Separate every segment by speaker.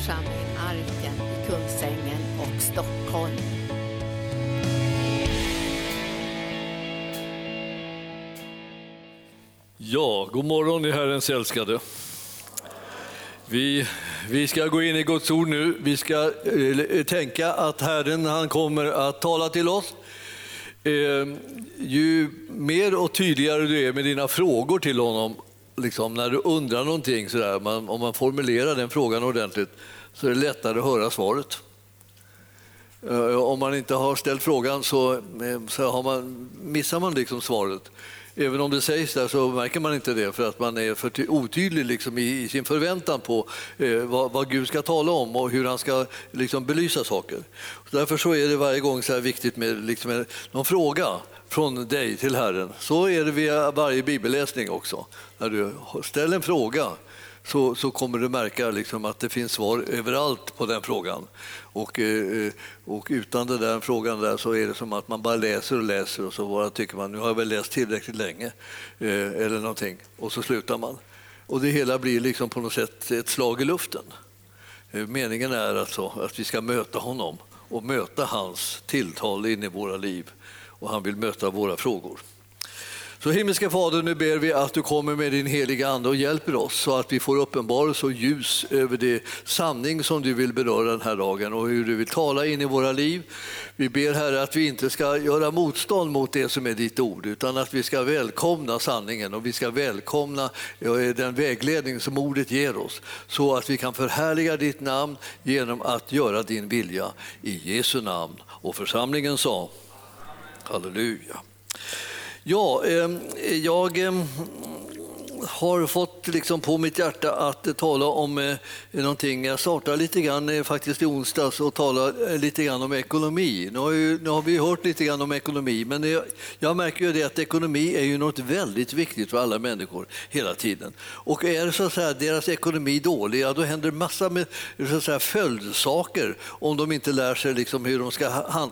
Speaker 1: församling Arken i Kungsängen och Stockholm.
Speaker 2: Ja, god morgon i Herrens älskade. Vi, vi ska gå in i Guds ord nu. Vi ska eh, tänka att Herren han kommer att tala till oss. Eh, ju mer och tydligare du är med dina frågor till honom, liksom, när du undrar någonting, sådär, man, om man formulerar den frågan ordentligt, så är det lättare att höra svaret. Eh, om man inte har ställt frågan så, eh, så har man, missar man liksom svaret. Även om det sägs där så märker man inte det för att man är för otydlig liksom i, i sin förväntan på eh, vad, vad, Gud ska tala om och hur han ska liksom, belysa saker. Så därför så är det varje gång så viktigt med liksom, någon fråga från dig till Herren. Så är det vid varje bibelläsning också. När du ställer en fråga så, så kommer du märka liksom att det finns svar överallt på den frågan. Och, eh, och utan den där frågan där så är det som att man bara läser och läser och så bara tycker man nu har jag väl läst tillräckligt länge eh, eller någonting och så slutar man. Och det hela blir liksom på något sätt ett slag i luften. Eh, meningen är alltså att vi ska möta honom och möta hans tilltal in i våra liv och han vill möta våra frågor. Så himmelska Fader, nu ber vi att du kommer med din heliga Ande och hjälper oss så att vi får uppenbarelse och ljus över det sanning som du vill beröra den här dagen och hur du vill tala in i våra liv. Vi ber Herre att vi inte ska göra motstånd mot det som är ditt ord utan att vi ska välkomna sanningen och vi ska välkomna eh, den vägledning som ordet ger oss så att vi kan förhärliga ditt namn genom att göra din vilja i Jesu namn. Och församlingen sa Halleluja. Ja, ehm, jag ehm, har fått liksom på mitt hjärta att tala om eh, någonting. Jag startade lite grann eh, faktiskt i onsdags och talade eh, lite grann om ekonomi. Nu har, ju, nu har, vi hört lite grann om ekonomi, men jag, jag märker ju det att ekonomi är ju något väldigt viktigt för alla människor hela tiden. Och är så att säga, deras ekonomi dålig, ja, då händer massa med så att säga, följdsaker om de inte lär sig liksom hur de ska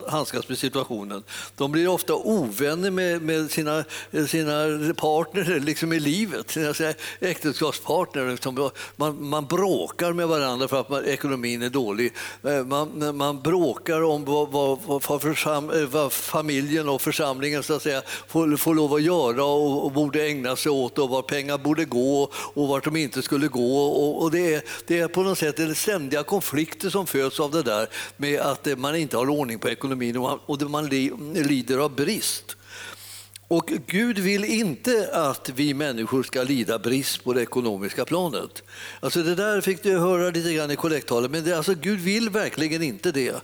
Speaker 2: handskas med situationen. De blir ofta ovänner med, med sina, sina partner liksom i livet sina äktenskapspartner. Liksom, man, man bråkar med varandra för att man, ekonomin är dålig. Eh, man, man bråkar om vad, vad, vad, försam, eh, vad, familjen och församlingen så att säga, får, får lov att göra och, och borde ägna sig åt och var pengar borde gå och vart de inte skulle gå. Och, och det, är, det är på något sätt ständiga konflikter som föds av det där med att eh, man inte har ordning på ekonomin och man, och man lider av brist. Och Gud vill inte att vi människor ska lida brist på det ekonomiska planet. Alltså det där fick du höra lite grann i kollekttalet, men det, alltså Gud vill verkligen inte det.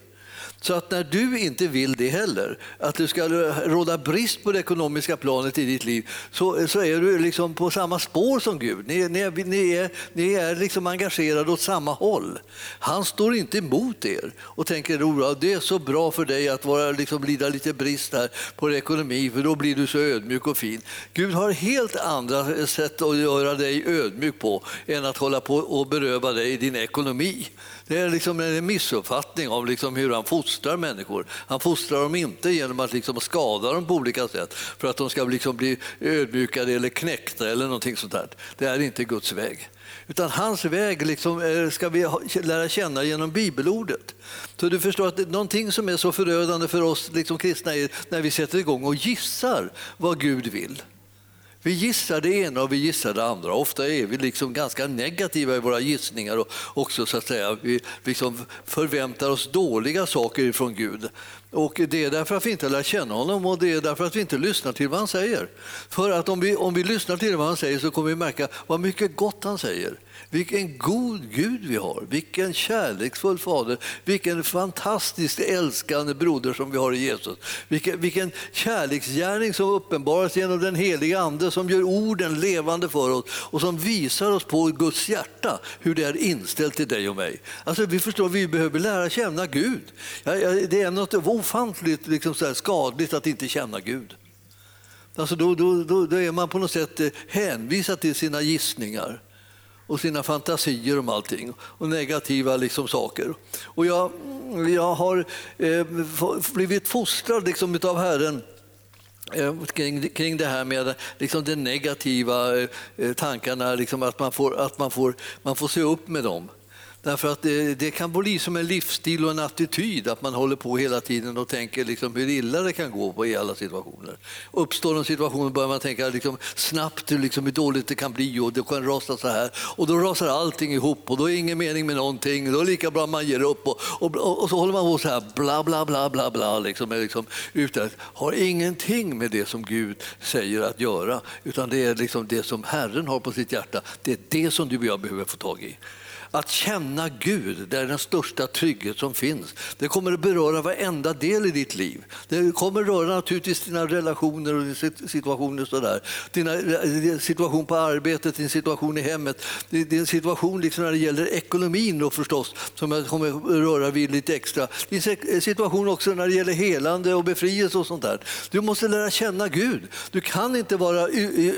Speaker 2: Så att när du inte vill det heller, att det ska råda brist på det ekonomiska planet i ditt liv, så, så är du liksom på samma spår som Gud. Ni, ni, ni är, ni är liksom engagerade åt samma håll. Han står inte emot er och tänker att det är så bra för dig att vara, liksom, lida lite brist här på ekonomi, för då blir du så ödmjuk och fin. Gud har helt andra sätt att göra dig ödmjuk på än att hålla på och beröva dig din ekonomi. Det är liksom en missuppfattning av liksom hur han fostrar människor. Han fostrar dem inte genom att liksom skada dem på olika sätt för att de ska liksom bli ödmjukade eller knäckta eller någonting sånt där. Det är inte Guds väg. Utan hans väg liksom eh, ska vi lära känna genom bibelordet. Så du förstår att någonting som är så förödande för oss liksom kristna är när vi sätter igång och gissar vad Gud vill. Vi gissar det ena och vi gissar det andra. Ofta är vi liksom ganska negativa i våra gissningar och också så att säga, vi liksom förväntar oss dåliga saker från Gud. Och Det är därför att vi inte lär känna honom och det är därför att vi inte lyssnar till vad han säger. För att om vi, om vi lyssnar till vad han säger så kommer vi märka vad mycket gott han säger. Vilken god Gud vi har, vilken kärleksfull fader, vilken fantastiskt älskande broder som vi har i Jesus. Vilken, vilken kärleksgärning som uppenbaras genom den heliga Ande som gör orden levande för oss och som visar oss på Guds hjärta hur det är inställt till dig och mig. Alltså, vi förstår, vi behöver lära känna Gud. Det är något oh, ofantligt liksom så skadligt att inte känna Gud. Alltså då, då, då, då är man på något sätt eh, hänvisad till sina gissningar och sina fantasier om allting och negativa liksom saker. Och jag, jag har eh, blivit fostrad liksom av Herren eh, Kring, kring det här med liksom de negativa eh, tankarna, liksom att, man får, att man, får, man får se upp med dem. Därför att det, det, kan bli som en livsstil och en attityd att man håller på hela tiden och tänker liksom hur illa det kan gå i alla situationer. Uppstår en situation börjar man tänka liksom snabbt liksom hur dåligt det kan bli och det kan rasa så här. Och då rasar allting ihop och då är det ingen mening med någonting. Då är det lika bra man ger upp och, och, och så håller man på så här bla bla bla bla bla. Liksom, liksom, utan, har ingenting med det som Gud säger att göra utan det är liksom det som Herren har på sitt hjärta. Det är det som du och jag behöver få tag i. Att känna Gud, det är den största trygghet som finns. Det kommer att beröra varenda del i ditt liv. Det kommer att röra naturligtvis dina relationer och situationer. Sådär. Din situation på arbetet, din situation i hemmet, din situation liksom när det gäller ekonomin då förstås, som jag kommer att röra vid lite extra. Din situation också när det gäller helande och befrielse och sånt där. Du måste lära känna Gud. Du kan inte vara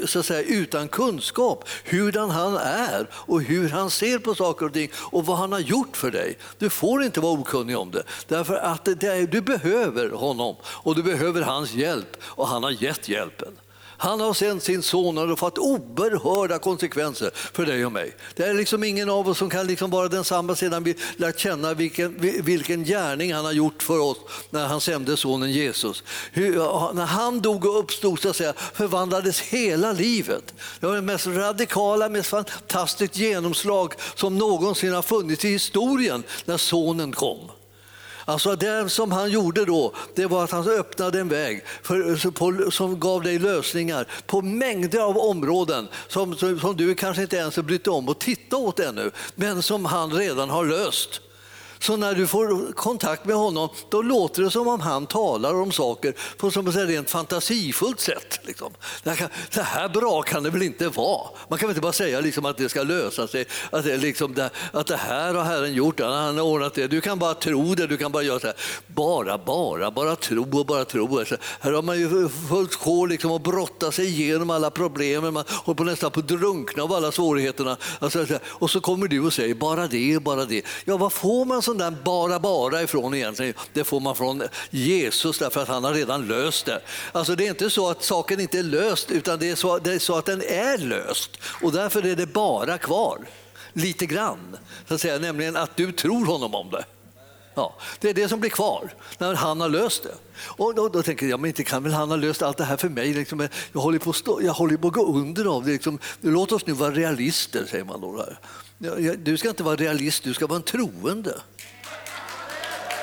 Speaker 2: så att säga, utan kunskap hurdan han är och hur han ser på saker och ting och vad han har gjort för dig. Du får inte vara okunnig om det. Därför att det, du behöver honom och du behöver hans hjälp och han har gett hjälpen. Han har sänt sin son och det har fått oerhörda konsekvenser för dig och mig. Det är liksom ingen av oss som kan liksom vara densamma sedan vi lärt känna vilken, vilken gärning han har gjort för oss när han sände sonen Jesus. Hur, när han dog och uppstod så att säga, förvandlades hela livet. Det var det mest radikala, mest fantastiskt genomslag som någonsin har funnits i historien när sonen kom. Alltså det som han gjorde då, det var att han öppnade en väg för, som gav dig lösningar på mängder av områden som, som, som du kanske inte ens har brytt om att titta åt ännu, men som han redan har löst. Så när du får kontakt med honom då låter det som om han talar om saker på ett rent fantasifullt sätt. Liksom. Det, här, det här bra kan det väl inte vara? Man kan väl inte bara säga liksom att det ska lösa sig, att det, liksom det, att det här har Herren gjort, han har ordnat det. Du kan bara tro det, du kan bara göra så här. Bara, bara, bara tro och bara tro. Alltså, här har man ju fullt sjå liksom att brotta sig igenom alla problemen, man håller på nästan på att drunkna av alla svårigheterna. Alltså, och så kommer du och säger bara det, bara det. Ja, vad får man sån där bara bara ifrån egentligen? Det får man från Jesus därför att han har redan löst det. Alltså det är inte så att saken inte är löst utan det är så, det är så att den är löst och därför är det bara kvar. Lite grann, så att säga, nämligen att du tror honom om det. Ja, det är det som blir kvar när han har löst det. Och då, då tänker jag, men inte kan väl han ha löst allt det här för mig? Liksom, jag, håller på stå, jag håller på att gå under av det. Liksom, låt oss nu vara realister, säger man då. Där. Du ska inte vara realist, du ska vara en troende.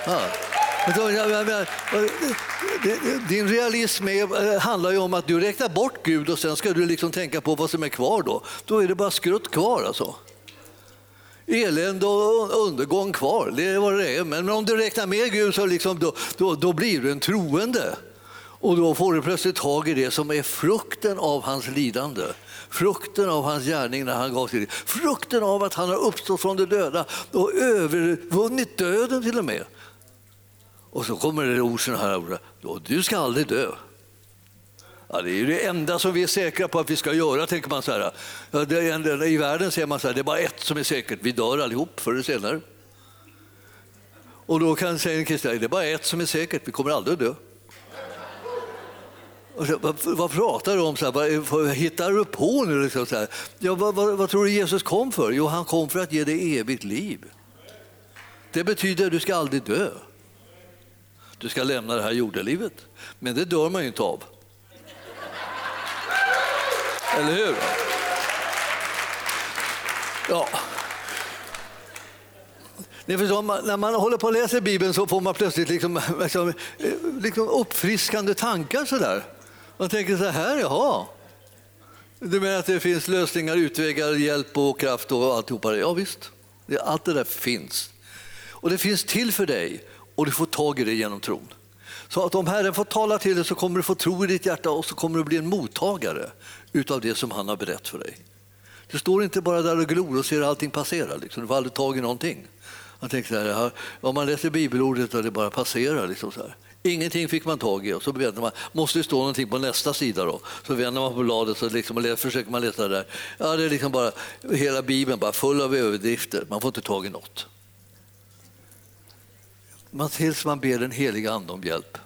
Speaker 2: Ja. Din realism är, eh, handlar ju om att du räknar bort Gud och sen ska du liksom tänka på vad som är kvar då. Då är det bara skrutt kvar alltså. Elände och undergång kvar, det är vad det är. Men om du räknar med Gud så liksom, då, då, då blir du en troende. Och då får du plötsligt tag i det som är frukten av hans lidande. Frukten av hans gärning när han gav sig Frukten av att han har uppstått från de döda och övervunnit döden till och med. Och så kommer det ord sådana här ord. Du ska aldrig dö. Ja, det är det enda som vi är säkra på att vi ska göra, tänker man så här. Ja, I världen säger man så här, det är bara ett som är säkert, vi dör allihop förr eller senare. Och då kan säga en kristen, det är bara ett som är säkert, vi kommer aldrig att dö. Så, vad, vad, pratar du om? Så här, vad hittar du på nu? Liksom så här? Ja, vad, vad, vad, tror du Jesus kom för? Jo, han kom för att ge dig evigt liv. Det betyder att du ska aldrig dö. Du ska lämna det här jordelivet. Men det dör man ju inte av. Eller hur? Ja. Ni förstår, när man håller på att läsa Bibeln så får man plötsligt liksom, liksom, eh, liksom uppfriskande tankar. Så där. Man tänker så här, jaha. Du menar att det finns lösningar, utvägar, hjälp och kraft och alltihopa det? Ja visst, allt det där finns. Och det finns till för dig och du får tag i det genom tron. Så att om Herren får tala till dig så kommer du få tro i ditt hjärta och så kommer du bli en mottagare utav det som han har berättat för dig. Du står inte bara där och glor och ser allting passera. Liksom. Du får aldrig tag i någonting. Jag tänker så här, om man läser bibelordet och det bara passerar. Liksom så här. Ingenting fick man tag i och så vände man, måste det stå någonting på nästa sida då? Så vänder man på bladet och liksom, försöker man läsa där. Ja, det är liksom bara, hela bibeln bara full av överdrifter, man får inte tag i något man, tills man ber den heliga Ande om hjälp.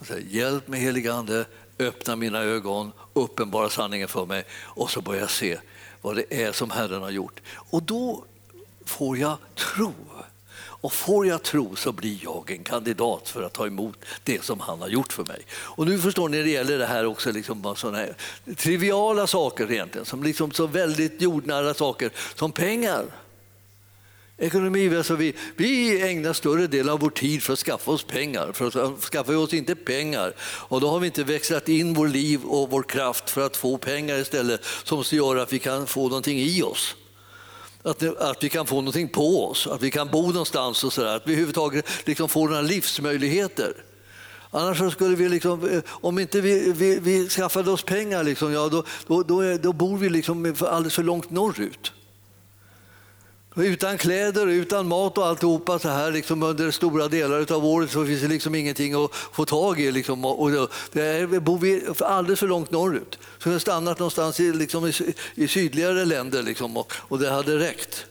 Speaker 2: Säger, hjälp mig heliga Ande, öppna mina ögon, uppenbara sanningen för mig och så börjar jag se vad det är som Herren har gjort. Och då får jag tro. Och får jag tro så blir jag en kandidat för att ta emot det som han har gjort för mig. Och nu förstår ni, det gäller det här också, liksom såna här triviala saker egentligen, som liksom så väldigt jordnära saker som pengar. Ekonomi, alltså vi, vi ägnar större delen av vår tid för att skaffa oss pengar. För att skaffa oss inte pengar, och då har vi inte växlat in vår liv och vår kraft för att få pengar istället som gör att vi kan få någonting i oss. Att, att vi kan få någonting på oss, att vi kan bo någonstans och sådär. Att vi överhuvudtaget liksom får några livsmöjligheter. Annars skulle vi, liksom, eh, om inte vi, vi, vi skaffade oss pengar, liksom, ja, då, då, då, då bor vi liksom alldeles för långt norrut. Utan kläder, utan mat och alltihopa så här liksom under stora delar av året så finns det liksom ingenting att få tag i. Liksom. Och där bor vi alldeles för långt norrut. Så vi har stannat någonstans i, liksom, i, i sydligare länder liksom, och, och det hade räckt.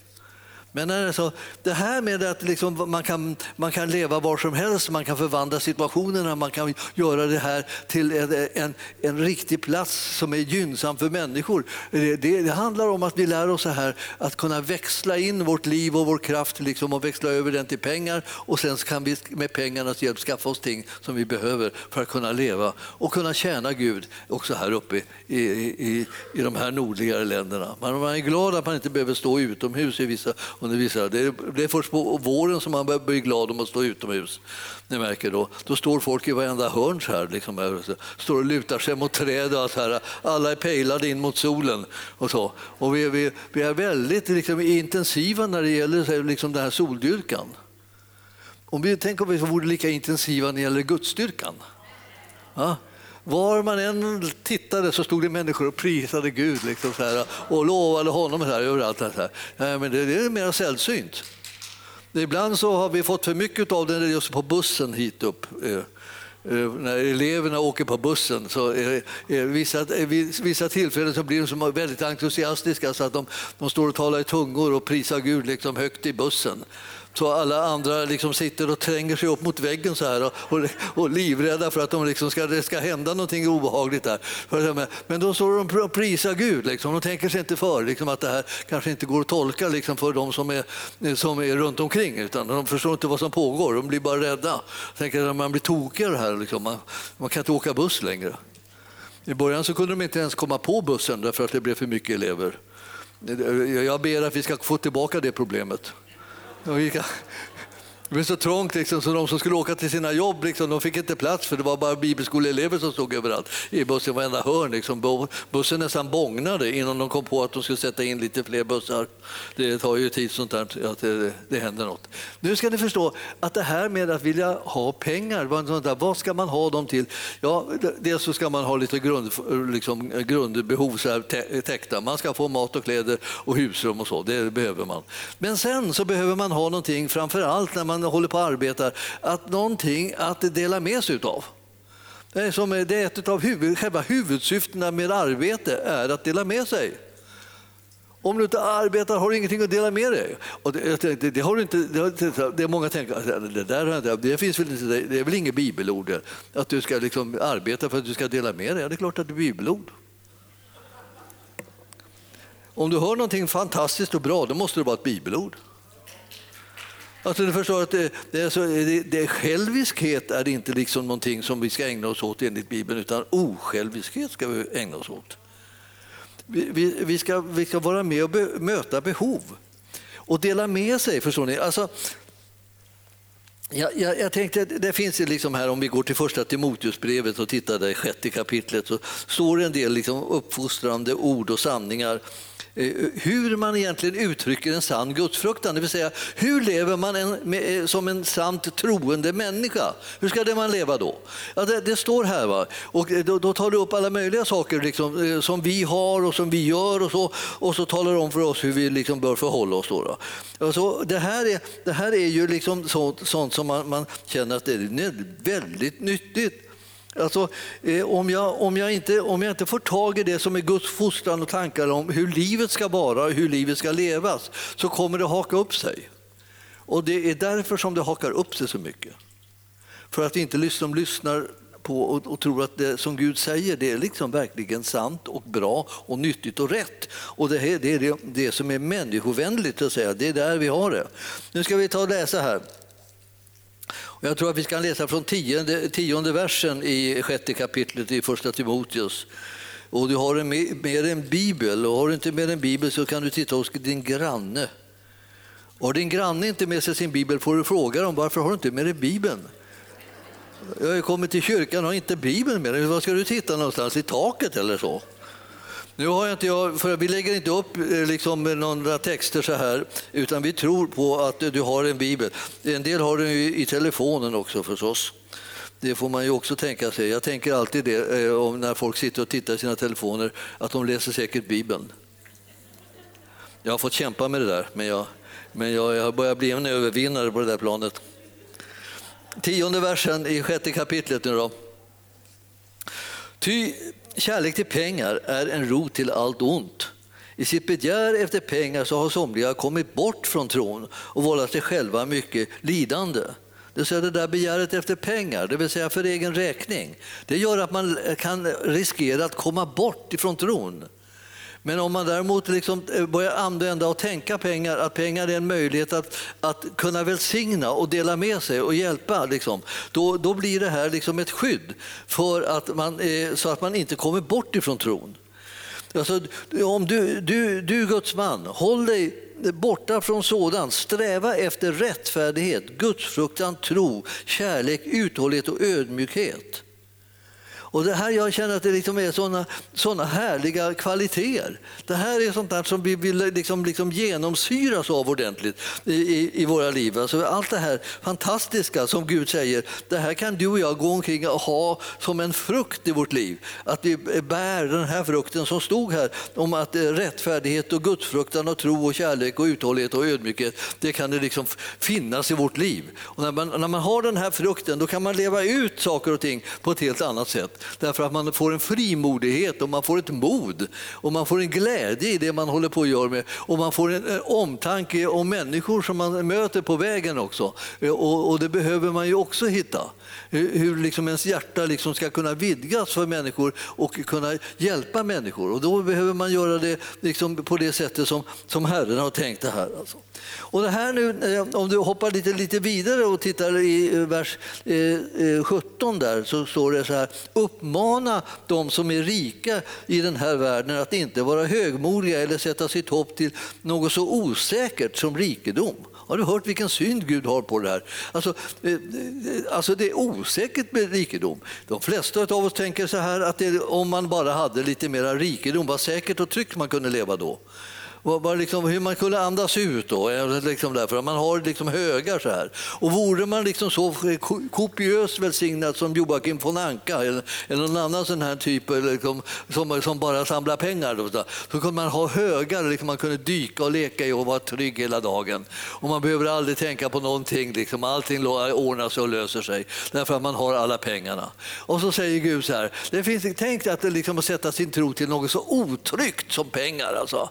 Speaker 2: Men alltså, det här med att liksom man, kan, man kan leva var som helst, man kan förvandla situationerna, man kan göra det här till en, en, en riktig plats som är gynnsam för människor. Det, det, det, handlar om att vi lär oss här att kunna växla in vårt liv och vår kraft liksom, och växla över den till pengar och sen kan vi med pengarnas hjälp skaffa oss ting som vi behöver för att kunna leva och kunna tjäna Gud också här uppe i, i, i de här nordligare länderna. Man är glad att man inte behöver stå utomhus i vissa men det, visar, Det är, det är först på våren som man börjar bli glad om att stå utomhus. Ni märker då. då står folk i varenda hörn så här, liksom, står och lutar sig mot träd och allt här. Alla är pejlade in mot solen. Och så. Och vi, vi, vi är väldigt liksom, intensiva när det gäller liksom, den här soldyrkan. Om vi tänker om vi vore lika intensiva när det gäller gudsdyrkan. Ja? Var man än tittade så stod det människor och prisade Gud liksom så här, och lovade honom så här, överallt. Så här. Nej, men det, det är mer sällsynt. Ibland så har vi fått för mycket av det just på bussen hit upp. Eh, eh, när eleverna åker på bussen så är, är vissa, vissa tillfällen så blir de så väldigt entusiastiska så att de, de står och talar i tungor och prisar Gud liksom högt i bussen. Så alla andra liksom sitter och tränger sig upp mot väggen så här och, och, och livrädda för att de liksom ska, det ska hända någonting obehagligt där. Men då står de och prisar Gud. Liksom. De tänker sig inte för liksom, att det här kanske inte går att tolka liksom, för de som är, som är runt omkring. Utan de förstår inte vad som pågår. De blir bara rädda. Tänker att man blir tokig här. Liksom. Man, man kan inte åka buss längre. I början så kunde de inte ens komma på bussen därför att det blev för mycket elever. Jag ber att vi ska få tillbaka det problemet. there you go. Det blev så trångt liksom, så de som skulle åka till sina jobb liksom, de fick inte plats för det var bara bibelskoleelever som stod överallt i bussen, varenda hörn. Liksom. Bussen nästan bågnade innan de kom på att de skulle sätta in lite fler bussar. Det tar ju tid sånt där, att det, det händer något. Nu ska ni förstå att det här med att vilja ha pengar, vad ska man ha dem till? Ja, dels så ska man ha lite grund, liksom, grundbehov så här, täckta. Man ska få mat och kläder och husrum och så, det behöver man. Men sen så behöver man ha någonting, framför allt när man man håller på och arbetar, att någonting att dela med sig utav, Det är, som, det är ett av huvud, själva huvudsyftena med arbete är att dela med sig. Om du inte arbetar har du ingenting att dela med dig. Och det, det, det har du inte, det, det många tänker alltså, det, där, det, finns väl inte, det är väl inget bibelord att du ska liksom arbeta för att du ska dela med dig. ja Det är klart att det är bibelord. Om du hör någonting fantastiskt och bra, då måste det vara ett bibelord. Alltså, du förstår att det, det, är så, det, det, själviskhet är inte liksom någonting som vi ska ägna oss åt enligt Bibeln, utan osjälviskhet ska vi ägna oss åt. Vi, vi, vi ska, vi ska vara med och be, möta behov och dela med sig. Förstår ni? Alltså, jag, jag, jag tänkte, det finns liksom här, om vi går till första Timoteusbrevet och tittar där i sjätte kapitlet, så står det en del liksom uppfostrande ord och sanningar Eh, hur man egentligen uttrycker en sann gudsfruktan. Det vill säga, hur lever man en, med, eh, som en sant troende människa? Hur ska det man leva då? Ja, det, det står här. Va? Och eh, då, då, tar du upp alla möjliga saker liksom, som vi har och som vi gör och så, och så talar du om för oss hur vi liksom bör förhålla oss. Då, då. Alltså, det, här är, det här är ju liksom sånt, sånt som man, man känner att det är väldigt nyttigt. Alltså, eh, om, jag, om, jag inte, om jag inte får tag i det som är Guds fostran och tankar om hur livet ska vara och hur livet ska levas så kommer det haka upp sig. Och Det är därför som det hakar upp sig så mycket. För att vi inte liksom lyssnar på och, och tror att det som Gud säger det är liksom verkligen sant och bra och nyttigt och rätt. Och det, här, det är det, det som är människovänligt, att säga. det är där vi har det. Nu ska vi ta och läsa här. Jag tror att vi ska läsa från tionde, tionde versen i sjätte kapitlet i första Timoteus. Och du har en, med en bibel, och har du inte med en bibel så kan du titta hos din granne. Har din granne inte med sig sin bibel får du fråga dem varför har du inte med dig bibeln? Jag har kommit till kyrkan och har inte bibeln med dig. Var ska du titta någonstans? I taket eller så? Nu har jag inte jag, för vi lägger inte upp eh, liksom några texter så här, utan vi tror på att du har en bibel. En del har den i telefonen också förstås. Det får man ju också tänka sig. Jag tänker alltid det eh, om när folk sitter och tittar i sina telefoner, att de läser säkert Bibeln. Jag har fått kämpa med det där, men jag, men jag, jag börjar bli en övervinnare på det där planet. Tionde versen i sjätte kapitlet nu då. Ty kärlek till pengar är en rot till allt ont. I sitt begär efter pengar så har somliga kommit bort från tron och vållat sig själva mycket lidande. Det, vill det där begäret efter pengar, det vill säga för egen räkning, det gör att man kan riskera att komma bort ifrån tron. Men om man däremot liksom eh, börjar använda och tänka pengar, att pengar är en möjlighet att, att kunna välsigna och dela med sig och hjälpa, liksom, då, då blir det här liksom ett skydd för att man, eh, så att man inte kommer bort ifrån tron. Alltså, om du, du, du Guds man, håll dig borta från sådant. Sträva efter rättfärdighet, gudsfruktan, tro, kärlek, uthållighet och ödmjukhet. Och det här, jag känner att det liksom är såna, såna härliga kvaliteter. Det här är sånt där som vi vill liksom, liksom genomsyras av ordentligt i, i, i, våra liv. Alltså allt det här fantastiska som Gud säger, det här kan du och jag gå omkring och ha som en frukt i vårt liv. Att vi bär den här frukten som stod här om att eh, rättfärdighet och gudsfruktan och tro och kärlek och uthållighet och ödmjukhet, det kan det liksom finnas i vårt liv. Och när, man, när man har den här frukten då kan man leva ut saker och ting på ett helt annat sätt. Därför att man får en frimodighet och man får ett mod och man får en glädje i det man håller på att göra med och man får en omtanke om människor som man möter på vägen också. Eh, och, och det behöver man ju också hitta. Hur liksom ens hjärta liksom ska kunna vidgas för människor och kunna hjälpa människor. Och då behöver man göra det liksom på det sättet som, som Herren har tänkt det här. Alltså. Och det här nu, eh, om du hoppar lite, lite vidare och tittar i eh, vers eh, 17 där så står det så här. Uppmana de som är rika i den här världen att inte vara högmodiga eller sätta sitt hopp till något så osäkert som rikedom. Har du hört vilken synd Gud har på det här? Alltså, eh, eh, alltså det är osäkert med rikedom. De flesta av oss tänker så här att det, om man bara hade lite mera rikedom, vad säkert och tryggt man kunde leva då liksom, hur man kunde andas ut då, liksom därför man har liksom högar så här. Och vore man liksom så kopiöst välsignad som Joakim von Anka eller, eller någon annan sån här typ liksom, som, som bara samlar pengar, då, så kunde man ha högar liksom, man kunde dyka och leka i och vara trygg hela dagen. Och man behöver aldrig tänka på någonting, liksom, allting ordnar sig och löser sig därför att man har alla pengarna. Och så säger Gud så här, det finns, tänk att, liksom, att sätta sin tro till något så otryggt som pengar. Alltså.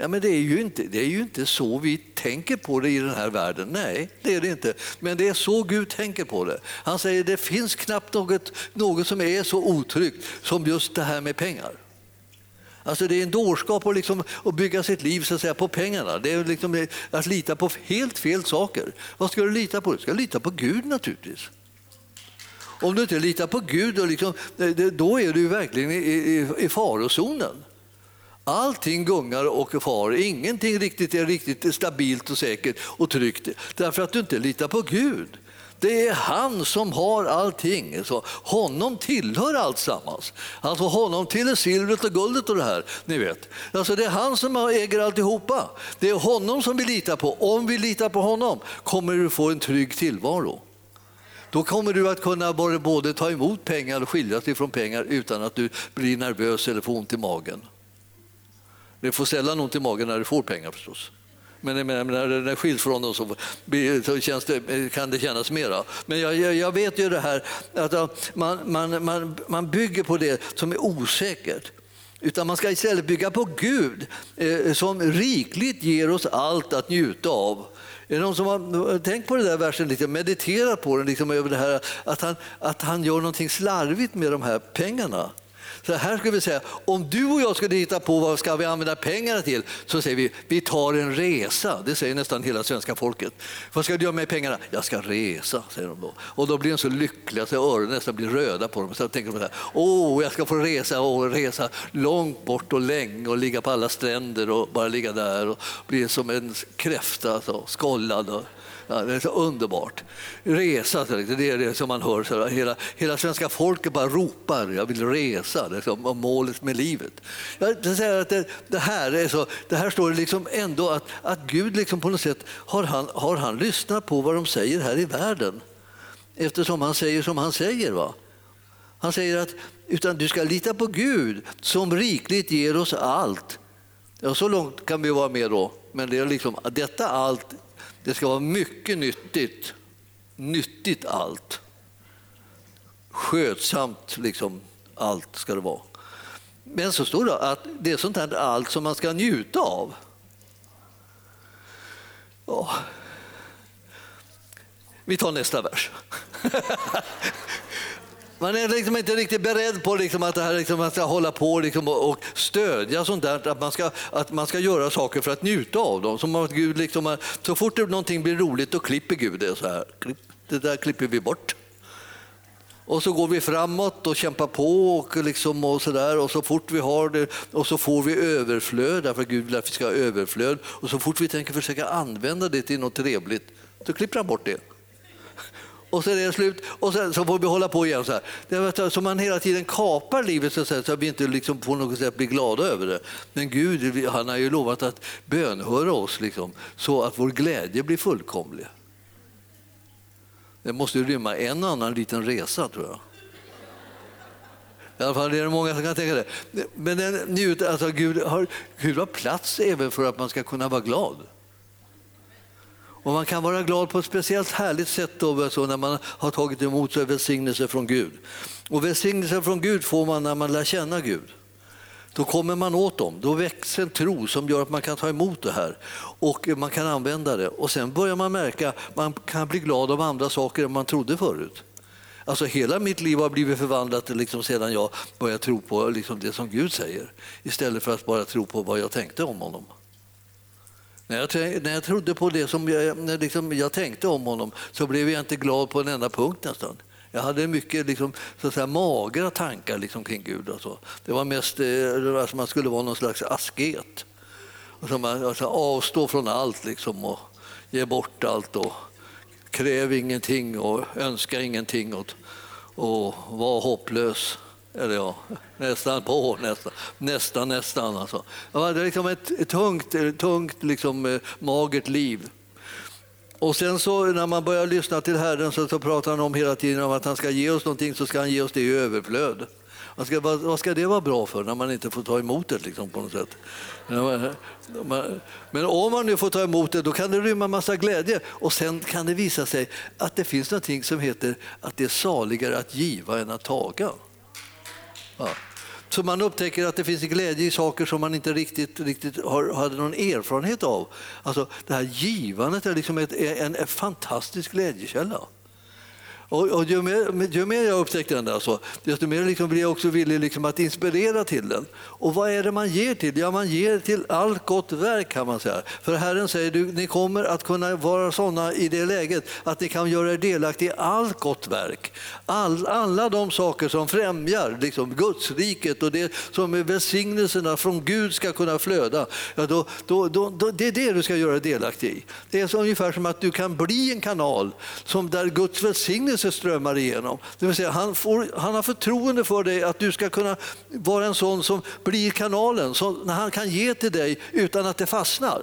Speaker 2: Ja, men det är, ju inte, det är ju inte så vi tänker på det i den här världen. Nej, det är det inte. Men det är så Gud tänker på det. Han säger det finns knappt något, något som är så otryggt som just det här med pengar. Alltså det är en dårskap att, liksom, att bygga sitt liv så att säga, på pengarna. Det är liksom att lita på helt fel saker. Vad ska du lita på? Du ska lita på Gud naturligtvis. Om du inte litar på Gud, då, liksom, eh, då är du verkligen i, i, i farozonen. Allting gungar och far, ingenting riktigt är riktigt stabilt och säkert och tryggt därför att du inte litar på Gud. Det är han som har allting. Så honom tillhör alltsammans. Alltså honom tillhör silvret och guldet och det här. Ni vet. Alltså det är han som äger alltihopa. Det är honom som vi litar på. Om vi litar på honom kommer du få en trygg tillvaro. Då kommer du att kunna både ta emot pengar och skilja dig från pengar utan att du blir nervös eller får ont i magen. Du får sällan ont i magen när du får pengar förstås. Men när det skiljs från dem så, känns det, kan det kännas mera. Men jag, jag, vet ju det här att man, man, man, man bygger på det som är osäkert. Utan man ska istället bygga på Gud eh, som rikligt ger oss allt att njuta av. Är det någon som har tänkt på den där versen, lite, mediterat på den, liksom över det här att han, att han gör någonting slarvigt med de här pengarna? Så här skulle vi säga, om du och jag skulle hitta på vad ska vi använda pengarna till så säger vi vi tar en resa. Det säger nästan hela svenska folket. Vad ska du göra med pengarna? Jag ska resa, säger de då. Och då blir de så lyckliga så öronen nästan blir röda på dem. Så tänker de så här, åh, jag ska få resa och resa långt bort och länge och ligga på alla stränder och bara ligga där och bli som en kräfta, alltså, skållad. Ja, det är så underbart. Resa, det är det som man hör. Så hela, hela svenska folket bara ropar jag vill resa, det är målet med livet. Jag säger att det, det, här är så, det här står liksom ändå att, att Gud liksom på något sätt har han, har han lyssnat på vad de säger här i världen. Eftersom han säger som han säger. Va? Han säger att utan du ska lita på Gud som rikligt ger oss allt. Ja, så långt kan vi vara med då. Men det är liksom, detta allt det ska vara mycket nyttigt. Nyttigt allt. Skötsamt, liksom, allt ska det vara. Men så står det att det är sånt här allt som man ska njuta av. Oh. Vi tar nästa vers. Man är liksom inte riktigt beredd på liksom att det här liksom man ska hålla på liksom och stödja sånt där, att man, ska, att man ska göra saker för att njuta av dem. Som att Gud liksom, så fort någonting blir roligt då klipper Gud det så här. Det där klipper vi bort. Och så går vi framåt och kämpar på och, liksom och så där. Och så fort vi har det och så får vi överflöd, därför att Gud vill att vi ska ha överflöd. Och så fort vi tänker försöka använda det till något trevligt, då klipper han bort det och så är det slut och sen så får vi hålla på igen. Så, här. Det är så man hela tiden kapar livet så, att vi inte liksom på något sätt blir glada över det. Men Gud han har ju lovat att bönhöra oss liksom, så att vår glädje blir fullkomlig. Det måste ju rymma en annan liten resa tror jag. I alla fall är det många som kan tänka det. Men den, njut, alltså Gud, har, Gud har plats även för att man ska kunna vara glad. Och man kan vara glad på ett speciellt härligt sätt då, så när man har tagit emot välsignelse från Gud. Och välsignelse från Gud får man när man lär känna Gud. Då kommer man åt dem. Då växer en tro som gör att man kan ta emot det här och man kan använda det. Och sen börjar man märka att man kan bli glad av andra saker än man trodde förut. Alltså hela mitt liv har blivit förvandlat liksom sedan jag började tro på liksom det som Gud säger istället för att bara tro på vad jag tänkte om honom. När jag, när jag trodde på det som jag, när liksom jag tänkte om honom så blev jag inte glad på en enda punkt nästan. Jag hade mycket liksom, så att säga, magra tankar liksom, kring Gud. Och så. Det var mest eh, alltså man skulle vara någon slags asket. Alltså man, alltså, avstå från allt liksom, och ge bort allt. Och kräv ingenting och önska ingenting och, och var hopplös. Eller ja, nästan på, nästan, nästan, nästan. Alltså. Jag hade liksom ett, ett tungt, tungt liksom, eh, magert liv. Och sen så när man börjar lyssna till Herren så, så pratar han om hela tiden om att han ska ge oss någonting så ska han ge oss det i överflöd. Vad ska, vad, vad ska det vara bra för när man inte får ta emot det liksom, på något sätt? Men om man nu får ta emot det då kan det rymma massa glädje och sen kan det visa sig att det finns någonting som heter att det är saligare att giva än att taga. Ja. Så man upptäcker att det finns glädje i saker som man inte riktigt, riktigt har, hade någon erfarenhet av. Alltså, det här givandet är liksom ett, en, en fantastisk glädjekälla. Och, och ju, mer, ju mer jag upptäckte den, där, så, desto mer liksom blir jag också villig liksom att inspirera till den. Och vad är det man ger till? Ja, man ger till allt gott verk kan man säga. För Herren säger du, ni kommer att kunna vara sådana i det läget att ni kan göra er delaktiga i allt gott verk. All, alla de saker som främjar liksom, Guds riket och det som är välsignelserna från Gud ska kunna flöda. Ja, då, då, då, då, det är det du ska göra delaktig i. Det är så ungefär som att du kan bli en kanal som där Guds välsignelse förlåtelse strömmar igenom. Det vill säga, han, får, han har förtroende för dig att du ska kunna vara en sån som blir kanalen, som han kan ge till dig utan att det fastnar.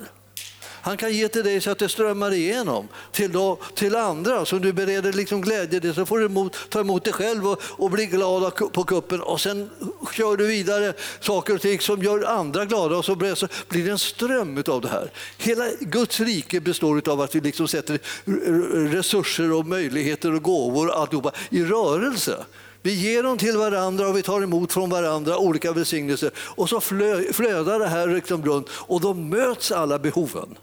Speaker 2: Han kan ge till dig så att det strömmar igenom till, då, till andra så du bereder liksom glädje till. Så får du emot, ta emot dig själv och, och bli glad på kuppen och sen kör du vidare saker och ting som gör andra glada och så blir det en ström av det här. Hela Guds rike består av att vi liksom sätter resurser och möjligheter och gåvor och alltihopa i rörelse. Vi ger dem till varandra och vi tar emot från varandra olika välsignelser. Och så flödar det här liksom runt och då möts alla behoven.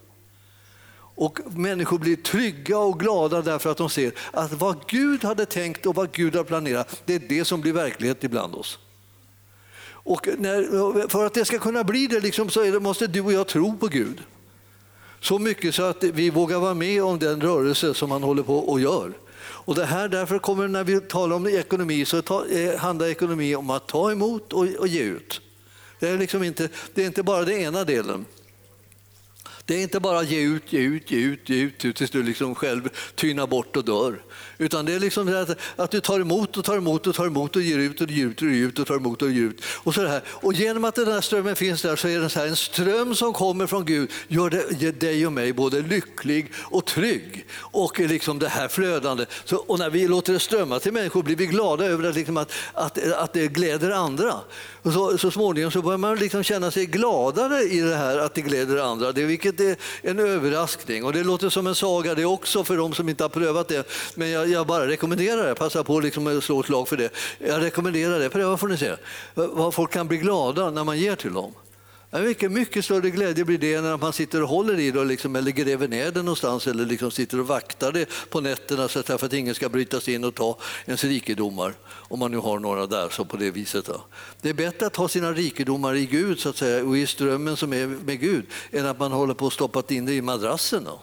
Speaker 2: Och människor blir trygga och glada därför att de ser att vad Gud hade tänkt och vad Gud har planerat, det är det som blir verklighet ibland oss. Och när, för att det ska kunna bli det liksom, så det, måste du och jag tro på Gud. Så mycket så att vi vågar vara med om den rörelse som han håller på och gör. Och det här, därför kommer när vi talar om ekonomi så ta, eh, handlar ekonomi om att ta emot och, och ge ut. Det är, liksom inte, det är inte bara den ena delen. Det är inte bara ge ut, ge ut, ge ut, ge ut tills du liksom själv tynar bort och dör. Utan det är liksom det att, att du tar emot och tar emot och tar emot och ger ut och ger ut och ger ut och tar emot och ger ut. Och, så här. och genom att den här strömmen finns där så är det så här, en ström som kommer från Gud gör, det, gör dig och mig både lycklig och trygg. Och liksom det här flödande. Så, och när vi låter det strömma till människor blir vi glada över att, liksom att, att, att det gläder andra. Och så, så småningom så börjar man liksom känna sig gladare i det här att det gläder andra. Det, vilket är en överraskning. Och det låter som en saga det också för de som inte har prövat det. Men jag, jag bara rekommenderar det. Passa på liksom att slå ett slag för det. Jag rekommenderar det. Pröva får ni se. Vad folk kan bli glada när man ger till dem. Mycket, mycket större glädje blir det när man sitter och håller i det liksom, eller gräver ner det någonstans eller liksom sitter och vaktar det på nätterna så att, för att ingen ska bryta sig in och ta ens rikedomar. Om man nu har några där så på det viset. Då. Det är bättre att ha sina rikedomar i Gud så att säga, och i strömmen som är med Gud än att man håller på att stoppat in det i madrassen. Då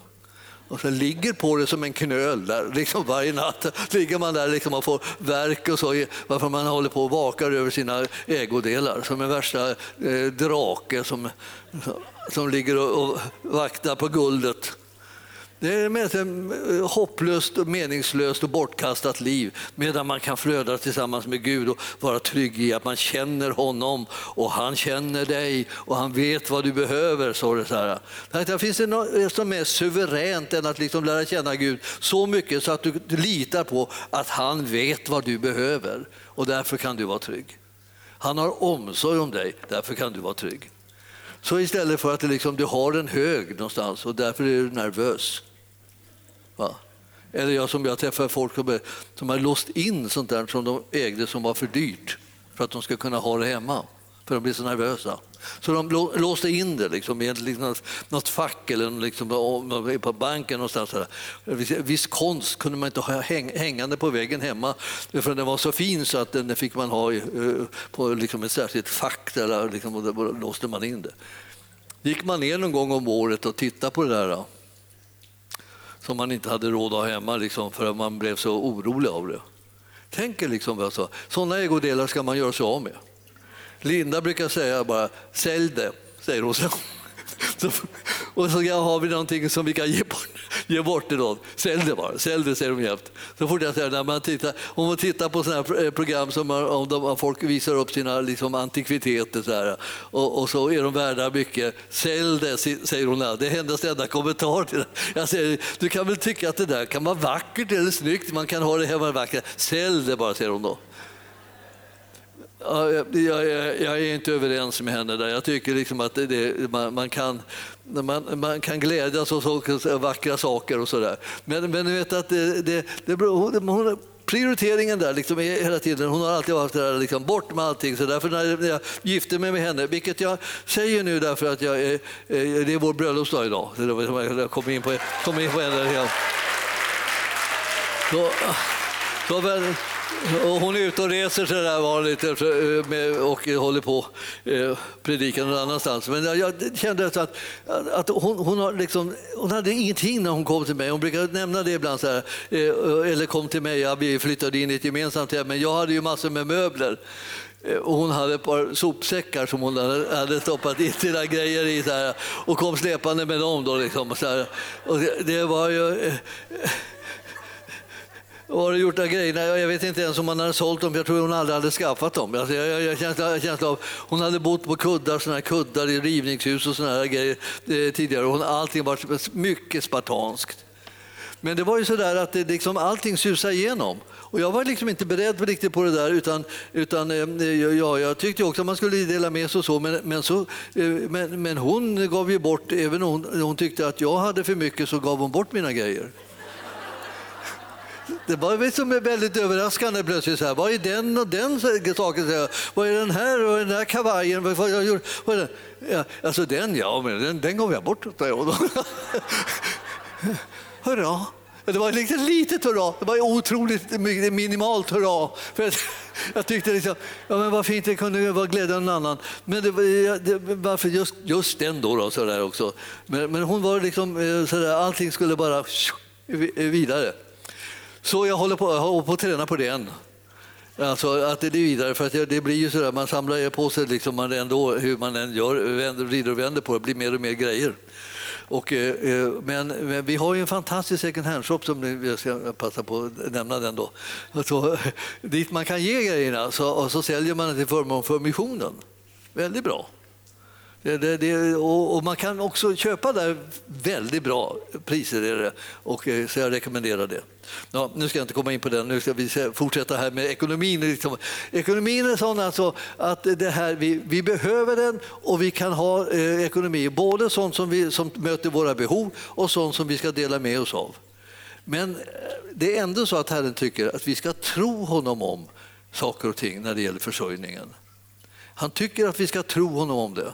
Speaker 2: och så ligger på det som en knöl där, liksom varje natt. ligger man där liksom och får verk och så, varför man håller på och vakar över sina ägodelar som en värsta eh, drake som, som ligger och, och vaktar på guldet. Det är ett eh, hopplöst, meningslöst och bortkastat liv medan man kan flöda tillsammans med Gud och vara trygg i att man känner honom och han känner dig och han vet vad du behöver. Så det så här. Det finns det något som är suveränt än att liksom lära känna Gud så mycket så att du litar på att han vet vad du behöver och därför kan du vara trygg. Han har omsorg om dig, därför kan du vara trygg. Så istället för att liksom, du har en hög någonstans och därför är du nervös Va? Eller jag som jag träffar folk som, som har låst in sånt där som de ägde som var för dyrt för att de ska kunna ha det hemma, för de blir så nervösa. Så de låste in det liksom, i liksom något fack eller liksom, på banken någonstans. Viss konst kunde man inte ha hängande på väggen hemma för den var så fin så att den fick man ha i eh, på liksom ett särskilt fack där liksom, och då låste man in det. Gick man ner någon gång om året och tittade på det där som man inte hade råd att ha hemma liksom, för att man blev så orolig av det. Tänk er liksom sa, sådana ägodelar ska man göra sig av med. Linda brukar säga bara sälj det, säger hon. Så. och så har vi någonting som vi kan ge bort, ge bort till någon. Sälj det bara, sälj det säger de jämt. Så fort jag säger när man tittar, om man tittar på sådana här eh, program som om de, folk visar upp sina liksom, antikviteter så här, och, och, så är de värda mycket. Sälj det, säger hon. Det är hennes enda kommentar till det. Jag säger, du kan väl tycka att det där kan vara vackert eller snyggt, man kan ha det hemma vackert. Sälj det bara, säger hon då. Ja, jag, jag, jag, är inte överens med henne där. Jag tycker liksom att det, det, man, man, kan, man, man kan glädjas åt så, så, vackra saker och sådär. Men, men du vet att det, det, det beror, hon, hon, prioriteringen där liksom är hela tiden, hon har alltid varit där, liksom, bort med allting. Så därför när jag gifte mig med henne, vilket jag säger nu därför att jag är, det är vår bröllopsdag idag. Jag kom in på, kom in på henne. Så, så väl, hon är ute och reser sig där vanligt eh, eh, och eh, håller på eh, predikar någon annanstans. Men jag kände att, att hon, hon, har liksom, hon hade ingenting när hon kom till mig. Hon brukar nämna det ibland, så här, eller kom till mig, ja, vi flyttade in i ett gemensamt hem, men jag hade ju massor med möbler. Och hon hade ett par sopsäckar som hon hade stoppat in sina grejer i så här, och kom släpande med dem. Då, liksom, så här. Och det, det var ju och har du gjort av grejerna? Jag vet inte ens om man hade sålt dem, jag tror hon aldrig hade skaffat dem. Alltså jag, jag, jag känsla, känsla av, hon hade bott på kuddar, såna här kuddar i rivningshus och såna här grejer eh, tidigare. Hon, allting var mycket spartanskt. Men det var ju sådär att det, liksom, allting susade igenom. Och jag var liksom inte beredd riktigt på det där. Utan, utan, eh, ja, jag tyckte också att man skulle dela med sig och så. Men, men, så, eh, men, men hon gav ju bort, även om hon, hon tyckte att jag hade för mycket så gav hon bort mina grejer. Det var liksom väldigt överraskande plötsligt. Så här. Vad är den och den saken? Vad är den här och den här kavajen? Vad jag gjort? Vad är den? Ja, alltså den, ja, men den, den gav jag bort. Hurra! Det var ett litet hurra. Det var otroligt minimalt hurra. För jag tyckte liksom, ja, men vad fint det kunde vara glädje någon annan. Men det, det, varför just, just den då? då så där också. Men, men hon var liksom, eh, så där, allting skulle bara vidare. Så jag håller på, jag håller på att träna på den. Alltså att det är vidare, för att det blir ju sådär, man samlar på sig liksom man ändå, hur man än gör, vänder, vrider och vänder på det, blir mer och mer grejer. Och, eh, eh men, men, vi har ju en fantastisk second hand-shop som jag ska passa på att nämna den då. Alltså, dit man kan ge grejerna så, och så säljer man det till förmån för missionen. Väldigt bra. Det, det, det, och, och, man kan också köpa där väldigt bra priser, är det, och, eh, så jag rekommenderar det. Ja, nu ska jag inte komma in på den, nu ska vi fortsätta här med ekonomin. Liksom. Ekonomin är sån alltså att det här, vi, vi behöver den och vi kan ha eh, ekonomi, både sånt som, vi, som möter våra behov och sånt som vi ska dela med oss av. Men eh, det är ändå så att Herren tycker att vi ska tro honom om saker och ting när det gäller försörjningen. Han tycker att vi ska tro honom om det.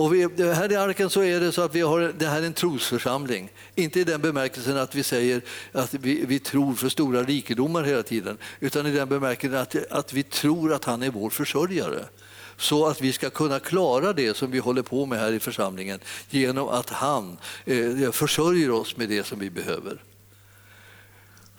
Speaker 2: Och vi, här i arken så är det så att vi har, det här är en trosförsamling. Inte i den bemärkelsen att vi säger att vi, vi tror för stora rikedomar hela tiden, utan i den bemärkelsen att, att vi tror att han är vår försörjare så att vi ska kunna klara det som vi håller på med här i församlingen genom att han eh, försörjer oss med det som vi behöver.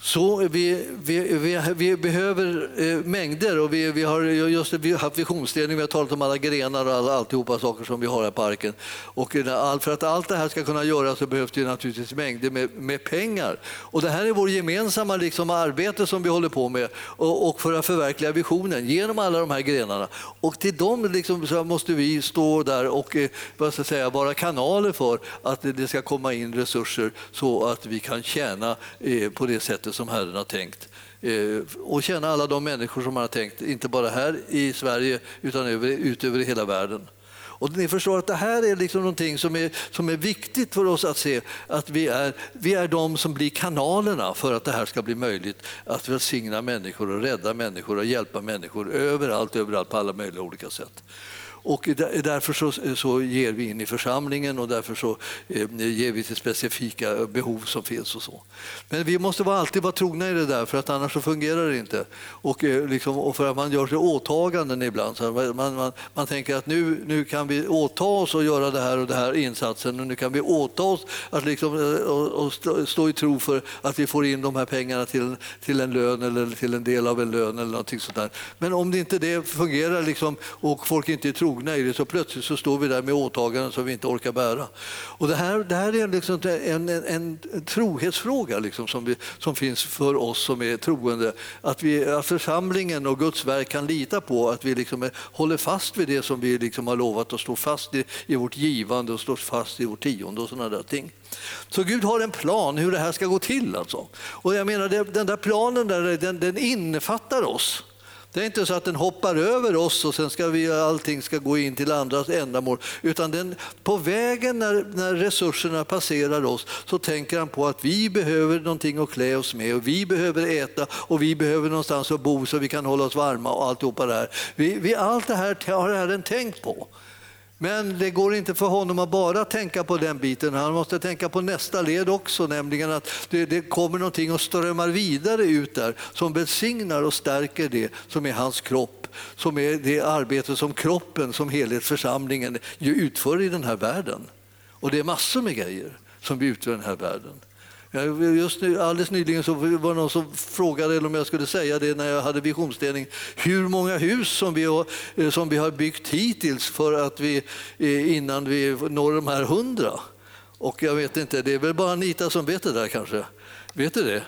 Speaker 2: Så vi, vi, vi, vi behöver eh, mängder och vi, vi har just vi har haft visionsdelning, vi har talat om alla grenar och alltihopa saker som vi har här i parken. Och eh, för att allt det här ska kunna göras så behövs det naturligtvis mängder med, med pengar. Och det här är vår gemensamma liksom, arbete som vi håller på med och, och för att förverkliga visionen genom alla de här grenarna. Och till dem liksom, så måste vi stå där och eh, vad ska jag säga, vara kanaler för att det ska komma in resurser så att vi kan tjäna eh, på det sättet som Herren har tänkt. Eh, och känna alla de människor som han har tänkt, inte bara här i Sverige utan över, ut över hela världen. Och ni förstår att det här är liksom någonting som är, som är viktigt för oss att se, att vi är, vi är de som blir kanalerna för att det här ska bli möjligt att välsigna människor och rädda människor och hjälpa människor överallt, överallt på alla möjliga olika sätt. Och därför så, så ger vi in i församlingen och därför så eh, ger vi till specifika behov som finns. och så. Men vi måste alltid vara trogna i det där för att annars så fungerar det inte. Och, eh, liksom, och för att man gör sig åtaganden ibland. Så man, man, man tänker att nu, nu kan vi åta oss att göra det här och det här insatsen och nu kan vi åta oss att liksom, eh, och, och stå, i tro för att vi får in de här pengarna till, till en lön eller till en del av en lön eller någonting sånt där. Men om det inte det fungerar liksom, och folk inte är trogna trogna i det så plötsligt så står vi där med åtaganden som vi inte orkar bära. Och det, här, det här är liksom en, en, en trohetsfråga liksom som, vi, som finns för oss som är troende. Att, vi, att församlingen och Guds verk kan lita på att vi liksom är, håller fast vid det som vi liksom har lovat och står fast i, i vårt givande och står fast i vårt tionde och sådana där ting. Så Gud har en plan hur det här ska gå till. Alltså. Och jag menar, den där planen där, den, den innefattar oss. Det är inte så att den hoppar över oss och sen ska vi, allting ska gå in till andras ändamål. Utan den, på vägen när, när resurserna passerar oss så tänker han på att vi behöver någonting att klä oss med och vi behöver äta och vi behöver någonstans att bo så vi kan hålla oss varma och alltihopa det här. Vi, vi, allt det här har Herren tänkt på. Men det går inte för honom att bara tänka på den biten. Han måste tänka på nästa led också, nämligen att det, det kommer någonting och strömmar vidare ut där som välsignar och stärker det som är hans kropp, som är det arbete som kroppen, som helhetsförsamlingen utför i den här världen. Och det är massor med grejer som vi utför i den här världen. Just nu, alldeles nyligen så var det någon som frågade, eller om jag skulle säga det när jag hade visionsdelning, hur många hus som vi, har, eh, som vi har byggt hittills för att vi, eh, innan vi når de här hundra. Och jag vet inte, det är väl bara Anita som vet det där kanske? Vet du det?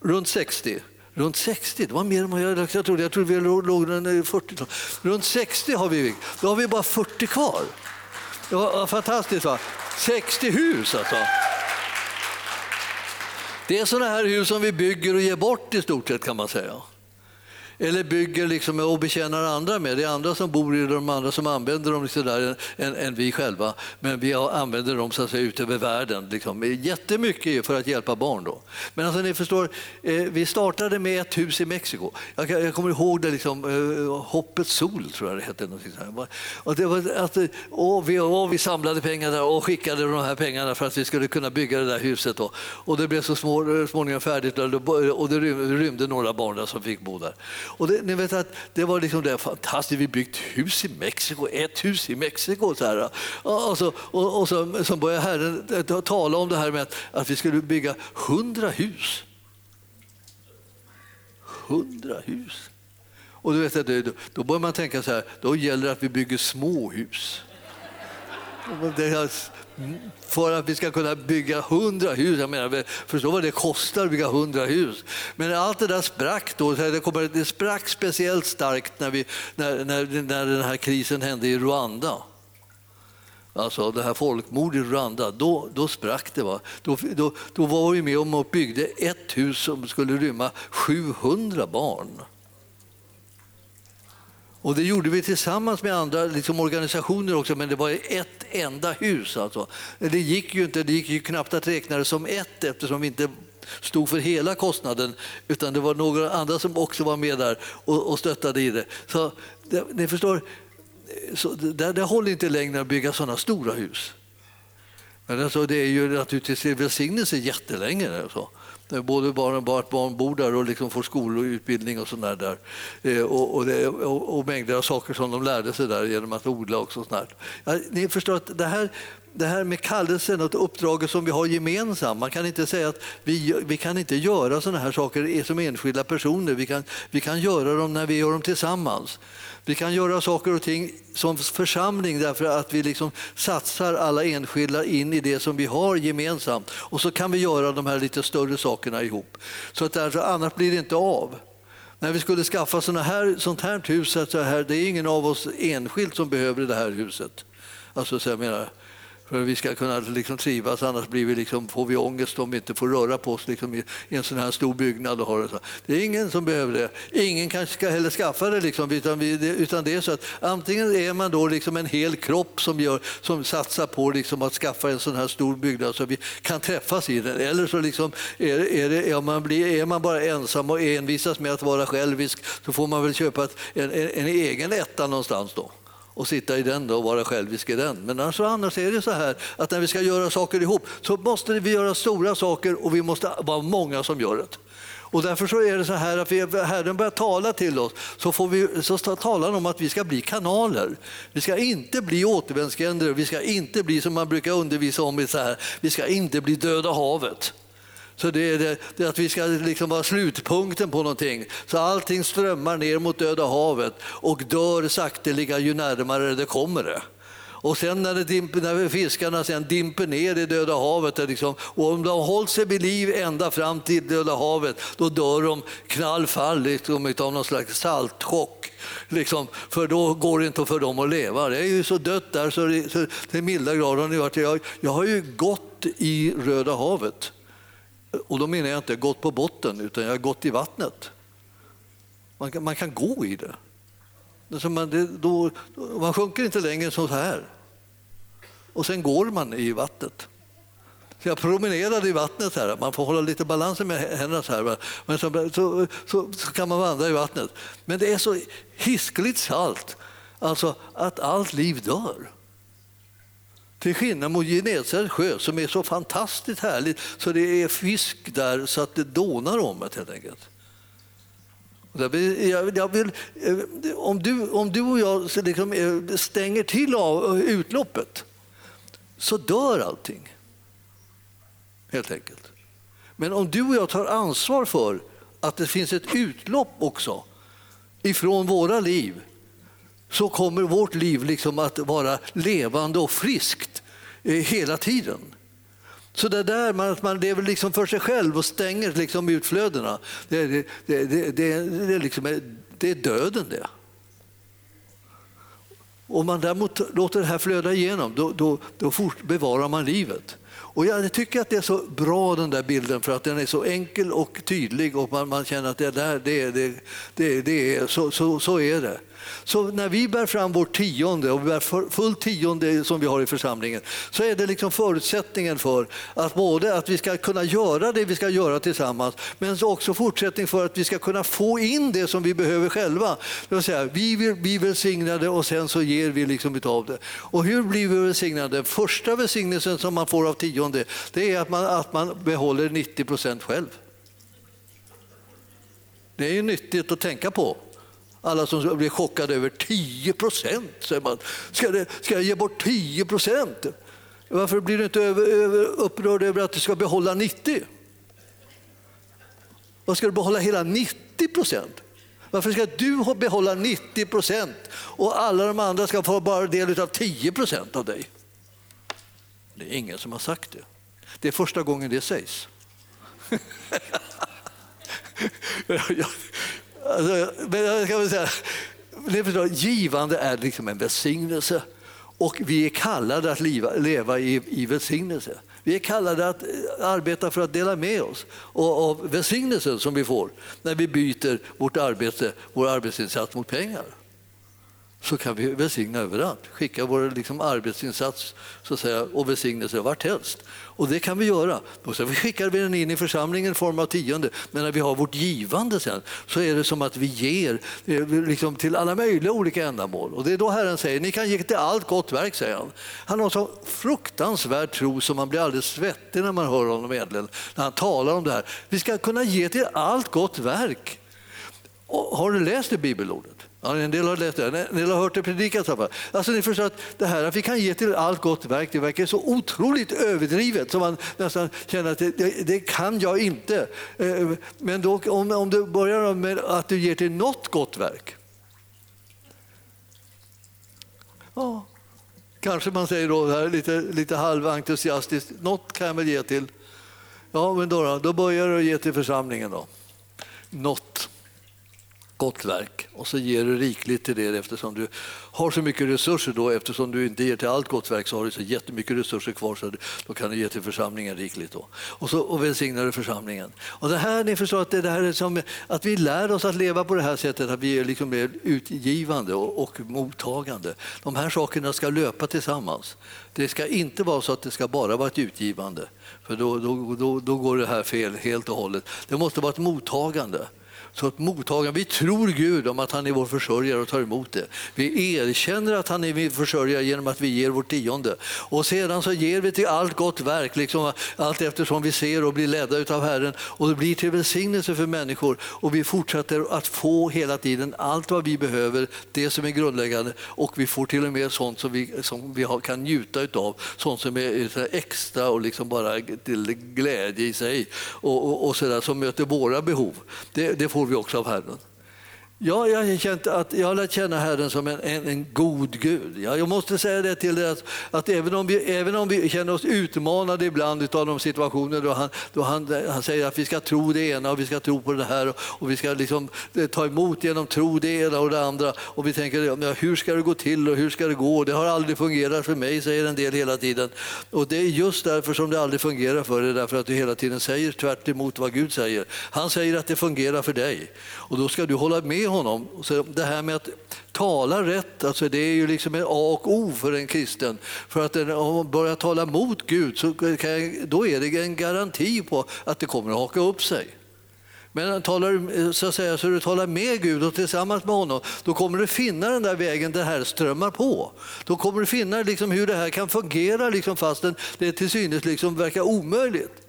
Speaker 2: Runt 60. Runt 60, det var mer än vad jag, jag trodde. Jag trodde vi låg, runt 40 Runt 60 har vi byggt. Då har vi bara 40 kvar. Det var fantastiskt. Va? 60 hus alltså. Det är sådana här hus som vi bygger och ger bort i stort sett kan man säga eller bygger liksom och betjänar andra med. Det är andra som bor i de andra som använder dem så där än, än vi själva. Men vi använder dem så att säga, ut över världen. Liksom. Jättemycket för att hjälpa barn. Då. Men alltså, ni förstår, eh, vi startade med ett hus i Mexiko. Jag, jag kommer ihåg det, liksom, eh, Hoppets sol tror jag det hette. Och det var att, och vi, och vi samlade pengar där och skickade de här pengarna för att vi skulle kunna bygga det där huset. Då. Och det blev så eh, småningom färdigt och det rymde några barn där som fick bo där. Och det, ni vet att det var liksom det fantastiskt, vi byggt hus i Mexiko, ett hus i Mexiko. Så här. Och, så, och, och så, så började Herren eh, tala om det här med att, att vi skulle bygga hundra hus. Hundra hus. Och du vet, då, då börjar man tänka så här, då gäller det att vi bygger små hus. För att vi ska kunna bygga hundra hus. Jag menar, förstå vad det kostar att bygga hundra hus. Men allt det där sprack då. Det, kommer, det sprack speciellt starkt när, vi, när, när, när den här krisen hände i Rwanda. Alltså det här folkmordet i Rwanda, då, då sprack det. Va? Då, då, då var vi med om och byggde ett hus som skulle rymma 700 barn. Och det gjorde vi tillsammans med andra liksom organisationer också, men det var ett enda hus. Alltså. Det gick ju inte, det gick ju knappt att räkna det som ett eftersom vi inte stod för hela kostnaden, utan det var några andra som också var med där och, och stöttade i det. Så det, ni förstår, så det, det håller inte längre att bygga sådana stora hus. Men alltså, det är ju naturligtvis välsignelse jättelänge. Alltså. Där Både barn och barn, bor där och liksom får skolutbildning och utbildning och sånt där. Eh, och, och, det, och, och, mängder av saker som de lärde sig där genom att odla och sånt där. Ja, ni förstår att det här, det här med kallelsen och uppdraget som vi har gemensamt. Man kan inte säga att vi, vi kan inte göra sådana här saker som enskilda personer. Vi kan, vi kan göra dem när vi gör dem tillsammans. Vi kan göra saker och ting som församling därför att vi liksom satsar alla enskilda in i det som vi har gemensamt. Och så kan vi göra de här lite större sakerna ihop. Så att alltså, annars blir det inte av. När vi skulle skaffa såna här, sånt här hus, så här, det är ingen av oss enskilt som behöver det här huset. Alltså, så jag menar, för att vi ska kunna liksom trivas, annars blir vi liksom, får vi ångest om vi inte får röra på oss liksom i en sån här stor byggnad. Och har det, så. det är ingen som behöver det. Ingen kanske ska heller skaffa det, liksom, utan, vi, utan det är så att antingen är man då liksom en hel kropp som, gör, som satsar på liksom att skaffa en sån här stor byggnad så vi kan träffas i den, eller så liksom är, är, det, är, man, blir, är man bara ensam och envisas med att vara självisk så får man väl köpa ett, en, en, en egen etta någonstans då och sitta i den då och vara självisk i den. Men alltså, annars är det så här att när vi ska göra saker ihop så måste vi göra stora saker och vi måste vara många som gör det. Och därför så är det så här att vi, Herren börjar tala till oss så, får vi, så talar han om att vi ska bli kanaler. Vi ska inte bli återvändsgränder, vi ska inte bli som man brukar undervisa om, så här, vi ska inte bli döda havet. Så det är, det, det är att vi ska liksom vara slutpunkten på någonting. Så allting strömmar ner mot Döda havet och dör sakteliga ju närmare det kommer det. Och sen när, det dimper, när fiskarna sen dimper ner i Döda havet, liksom, och om de har hållit sig vid liv ända fram till Döda havet, då dör de knallfall liksom, av någon slags saltchock. Liksom, för då går det inte för dem att leva. Det är ju så dött där så det, så till milda grad har ni varit. Jag, jag har ju gått i Röda havet. Och då menar jag inte gått på botten, utan jag har gått i vattnet. Man kan, man kan gå i det. Alltså man, det då, man sjunker inte längre så här. Och sen går man i vattnet. Så jag promenerade i vattnet, här. man får hålla lite balansen med händerna. Så här. Men så, så, så, så, kan man vandra i vattnet. Men det är så hiskligt salt, alltså att allt liv dör. Till skillnad mot Genesarets sjö som är så fantastiskt härligt så det är fisk där så att det dånar om det helt enkelt. Jag vill, jag vill, om, du, om du och jag liksom eh, stänger till av eh, utloppet så dör allting. Helt enkelt. Men om du och jag tar ansvar för att det finns ett utlopp också ifrån våra liv så kommer vårt liv liksom att vara levande och friskt eh, hela tiden. Så det där att man lever liksom för sig själv och stänger liksom utflödena, det, det, det, det, det, är liksom, det är döden det. Om man däremot låter det här flöda igenom, då, då, då bevarar man livet. Och jag tycker att det är så bra den där bilden för att den är så enkel och tydlig och man, man känner att det där, det, det, det, det är, så, så, så är det. Så när vi bär fram vårt tionde och vi bär fullt tionde som vi har i församlingen så är det liksom förutsättningen för att både att vi ska kunna göra det vi ska göra tillsammans men också fortsättning för att vi ska kunna få in det som vi behöver själva. Det vill säga, vi vill bli välsignade och sen så ger vi liksom utav det. Och hur blir vi välsignade? Första välsignelsen som man får av tionde det är att man, att man behåller 90 procent själv. Det är ju nyttigt att tänka på. Alla som blir chockade över 10 procent. säger Ska, ska jag ge bort 10 procent? Varför blir du inte över, över, upprörd över att du ska behålla 90? Varför ska du behålla hela 90 procent? Varför ska du behålla 90 procent och alla de andra ska få bara del av 10 procent av dig? Det är ingen som har sagt det. Det är första gången det sägs. Alltså, men jag ska väl säga, ni förstår, givande är liksom en välsignelse. Och vi är kallade att leva, leva i, i välsignelse. Vi är kallade att eh, arbeta för att dela med oss av välsignelsen som vi får när vi byter vårt arbete, vår arbetsinsats mot pengar så kan vi välsigna överallt. Skicka vår liksom, arbetsinsats så att säga, och välsignelse vart helst. Och det kan vi göra. Och så skickar vi den in i församlingen i form av tionde. Men när vi har vårt givande sen så är det som att vi ger eh, liksom, till alla möjliga olika ändamål. Och det är då Herren säger, ni kan ge till allt gott verk, säger han. Han har så fruktansvärd tro som man blir alldeles svettig när man hör honom egentligen, när han talar om det här. Vi ska kunna ge till allt gott verk. Och har du läst det bibelordet? Ja, en del har läst det, en del har hört det predikas. Alltså, ni förstår att det här att vi kan ge till allt gott verk, det verkar så otroligt överdrivet så man nästan känner att det, det, det kan jag inte. Eh, men då, om, om du börjar med att du ger till något gott verk. Ja, kanske man säger då här, lite, lite halventusiastiskt, något kan jag väl ge till. Ja, men då, då, då börjar du ge till församlingen då. Något gott verk och så ger du rikligt till det eftersom du har så mycket resurser då eftersom du inte ger till allt gott verk så har du så jättemycket resurser kvar så då kan du ge till församlingen rikligt då. Och så och välsignar du församlingen. Och det här, ni förstår att det här är som att vi lär oss att leva på det här sättet att vi är liksom mer utgivande och, och mottagande. De här sakerna ska löpa tillsammans. Det ska inte vara så att det ska bara vara ett utgivande för då, då, då, då går det här fel helt och hållet. Det måste vara ett mottagande. Så att mottagaren, vi tror Gud om att han är vår försörjare och tar emot det. Vi erkänner att han är vår försörjare genom att vi ger vårt tionde. Och sedan så ger vi till allt gott verk, liksom allt eftersom vi ser och blir ledda av Herren. Och det blir till välsignelse för människor. Och vi fortsätter att få hela tiden allt vad vi behöver, det som är grundläggande. Och vi får till och med sånt som vi, som vi kan njuta av, sånt som är extra och liksom bara till glädje i sig. Och, och, och sådär, som möter våra behov. Det, det får får vi också av Herren. Ja, jag, har känt att jag har lärt känna Herren som en, en, en god Gud. Ja, jag måste säga det till er att, att, även, om vi, även om vi känner oss utmanade ibland av de situationer då, han, då han, han säger att vi ska tro det ena och vi ska tro på det här och, och vi ska liksom eh, ta emot genom tro det ena och det andra. Och vi tänker, ja, hur ska det gå till och hur ska det gå? Det har aldrig fungerat för mig, säger en del hela tiden. Och det är just därför som det aldrig fungerar för dig, därför att du hela tiden säger tvärt vad Gud säger. Han säger att det fungerar för dig och då ska du hålla med honom. Så det här med att tala rätt, alltså det är ju liksom en A och O för en kristen. För att om man börjar tala mot Gud så jag, då är det en garanti på att det kommer att haka upp sig. Men talar, så, att säga, så du talar med Gud och tillsammans med honom, då kommer du finna den där vägen där det här strömmar på. Då kommer du finna liksom hur det här kan fungera liksom, fastän det till synes liksom verkar omöjligt.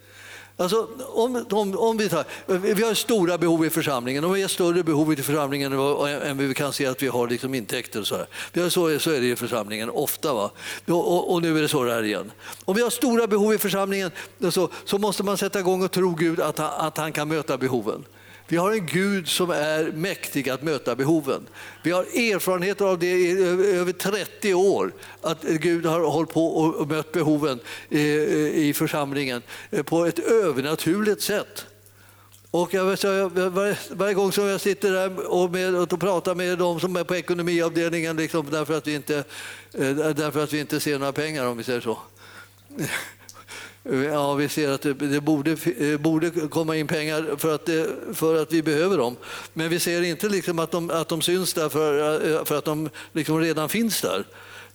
Speaker 2: Alltså, om, om, om vi, tar, vi har stora behov i församlingen och vi har större behov i församlingen än vi kan se att vi har liksom intäkter. Och så, här. Så, så är det i församlingen ofta. Va? Och, och, nu är det så här igen. Om vi har stora behov i församlingen så, så måste man sätta igång och tro Gud att, att han kan möta behoven. Vi har en Gud som är mäktig att möta behoven. Vi har erfarenheter av det i över 30 år, att Gud har hållit på och mött behoven eh, eh, i församlingen eh, på ett övernaturligt sätt. Och jag säga, varje, varje gång som jag sitter där och, med, och pratar med de som är på ekonomiavdelningen, liksom, därför, att vi inte, därför att vi inte ser några pengar, om vi säger så Ja, vi ser att det, det borde, eh, borde komma in pengar för att, det, för att vi behöver dem. Men vi ser inte liksom att, de, att de syns där för, eh, för att de liksom redan finns där.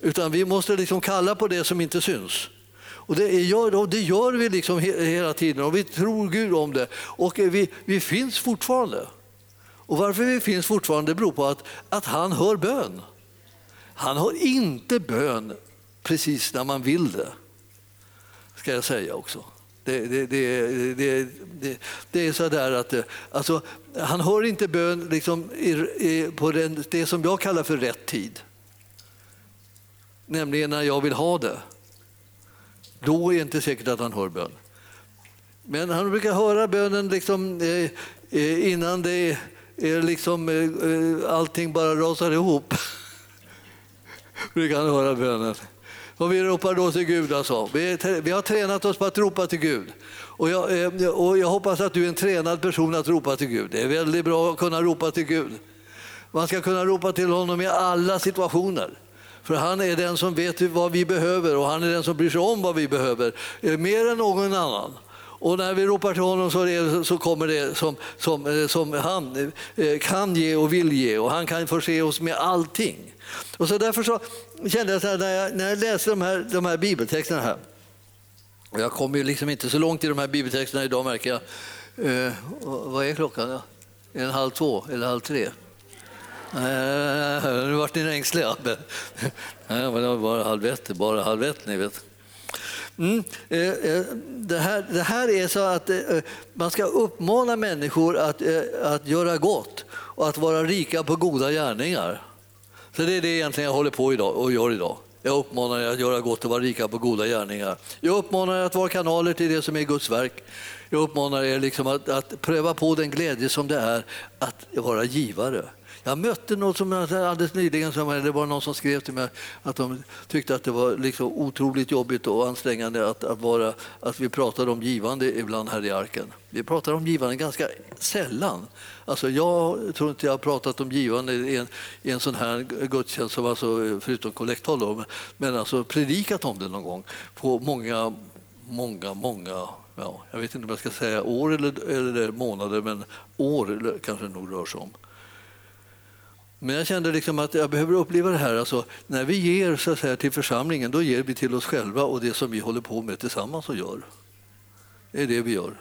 Speaker 2: Utan vi måste liksom kalla på det som inte syns. Och det gör, och det gör vi liksom hela tiden och vi tror Gud om det. Och vi, vi finns fortfarande. Och varför vi finns fortfarande beror på att, att han hör bön. Han hör inte bön precis när man vill det, ska jag säga också. Det, det, det, det, det, det är så där att eh, alltså, han hör inte bön liksom i, i, på den, det som jag kallar för rätt tid. Nämligen när jag vill ha det. Då är det inte säkert att han hör bön. Men han brukar höra bönen liksom, eh, eh innan det är liksom, eh, eh allting bara rasar ihop. brukar han höra bönen. Och vi ropar då till Gud. Alltså. Vi, vi har tränat oss på att ropa till Gud. Och jag, eh, och jag hoppas att du är en tränad person att ropa till Gud. Det är väldigt bra att kunna ropa till Gud. Man ska kunna ropa till honom i alla situationer. För han är den som vet vad vi behöver och han är den som bryr sig om vad vi behöver eh, mer än någon annan. Och när vi ropar till honom så, det, så kommer det som, som, som han eh, kan ge och vill ge och han kan förse oss med allting. Och så därför så kände jag så här, när, jag, när jag läste de här, de här bibeltexterna här, och jag kommer ju liksom inte så långt i de här bibeltexterna idag märker jag. Eh, vad är klockan? Ja? Är den halv två eller halv tre? Eh, nu vart ni ängsliga. Nej, men det var bara halv ett, bara halv ett, ni vet. Mm. Eh, eh det, här, det här är så att eh, man ska uppmana människor att, eh, att göra gott och att vara rika på goda gärningar. Så det är det egentligen jag håller på idag och gör idag. Jag uppmanar er att göra gott och vara rika på goda gärningar. Jag uppmanar er att vara kanaler till det som är Guds verk. Jag uppmanar er liksom att, att pröva på den glädje som det är att vara givare. Jag mötte något som alldeles nyligen, som, det var någon som skrev till mig att de tyckte att det var liksom otroligt jobbigt och ansträngande att, att, vara, att vi pratade om givande ibland här i arken. Vi pratar om givande ganska sällan. Alltså jag tror inte jag har pratat om givande i en, i en sån här gudstjänst, som alltså, förutom kollekttal, men alltså predikat om det någon gång på många, många, många Ja, jag vet inte om jag ska säga år eller, eller månader, men år kanske det nog rör sig om. Men jag kände liksom att jag behöver uppleva det här. Alltså, när vi ger så att säga, till församlingen, då ger vi till oss själva och det som vi håller på med tillsammans och gör. Det är det vi gör.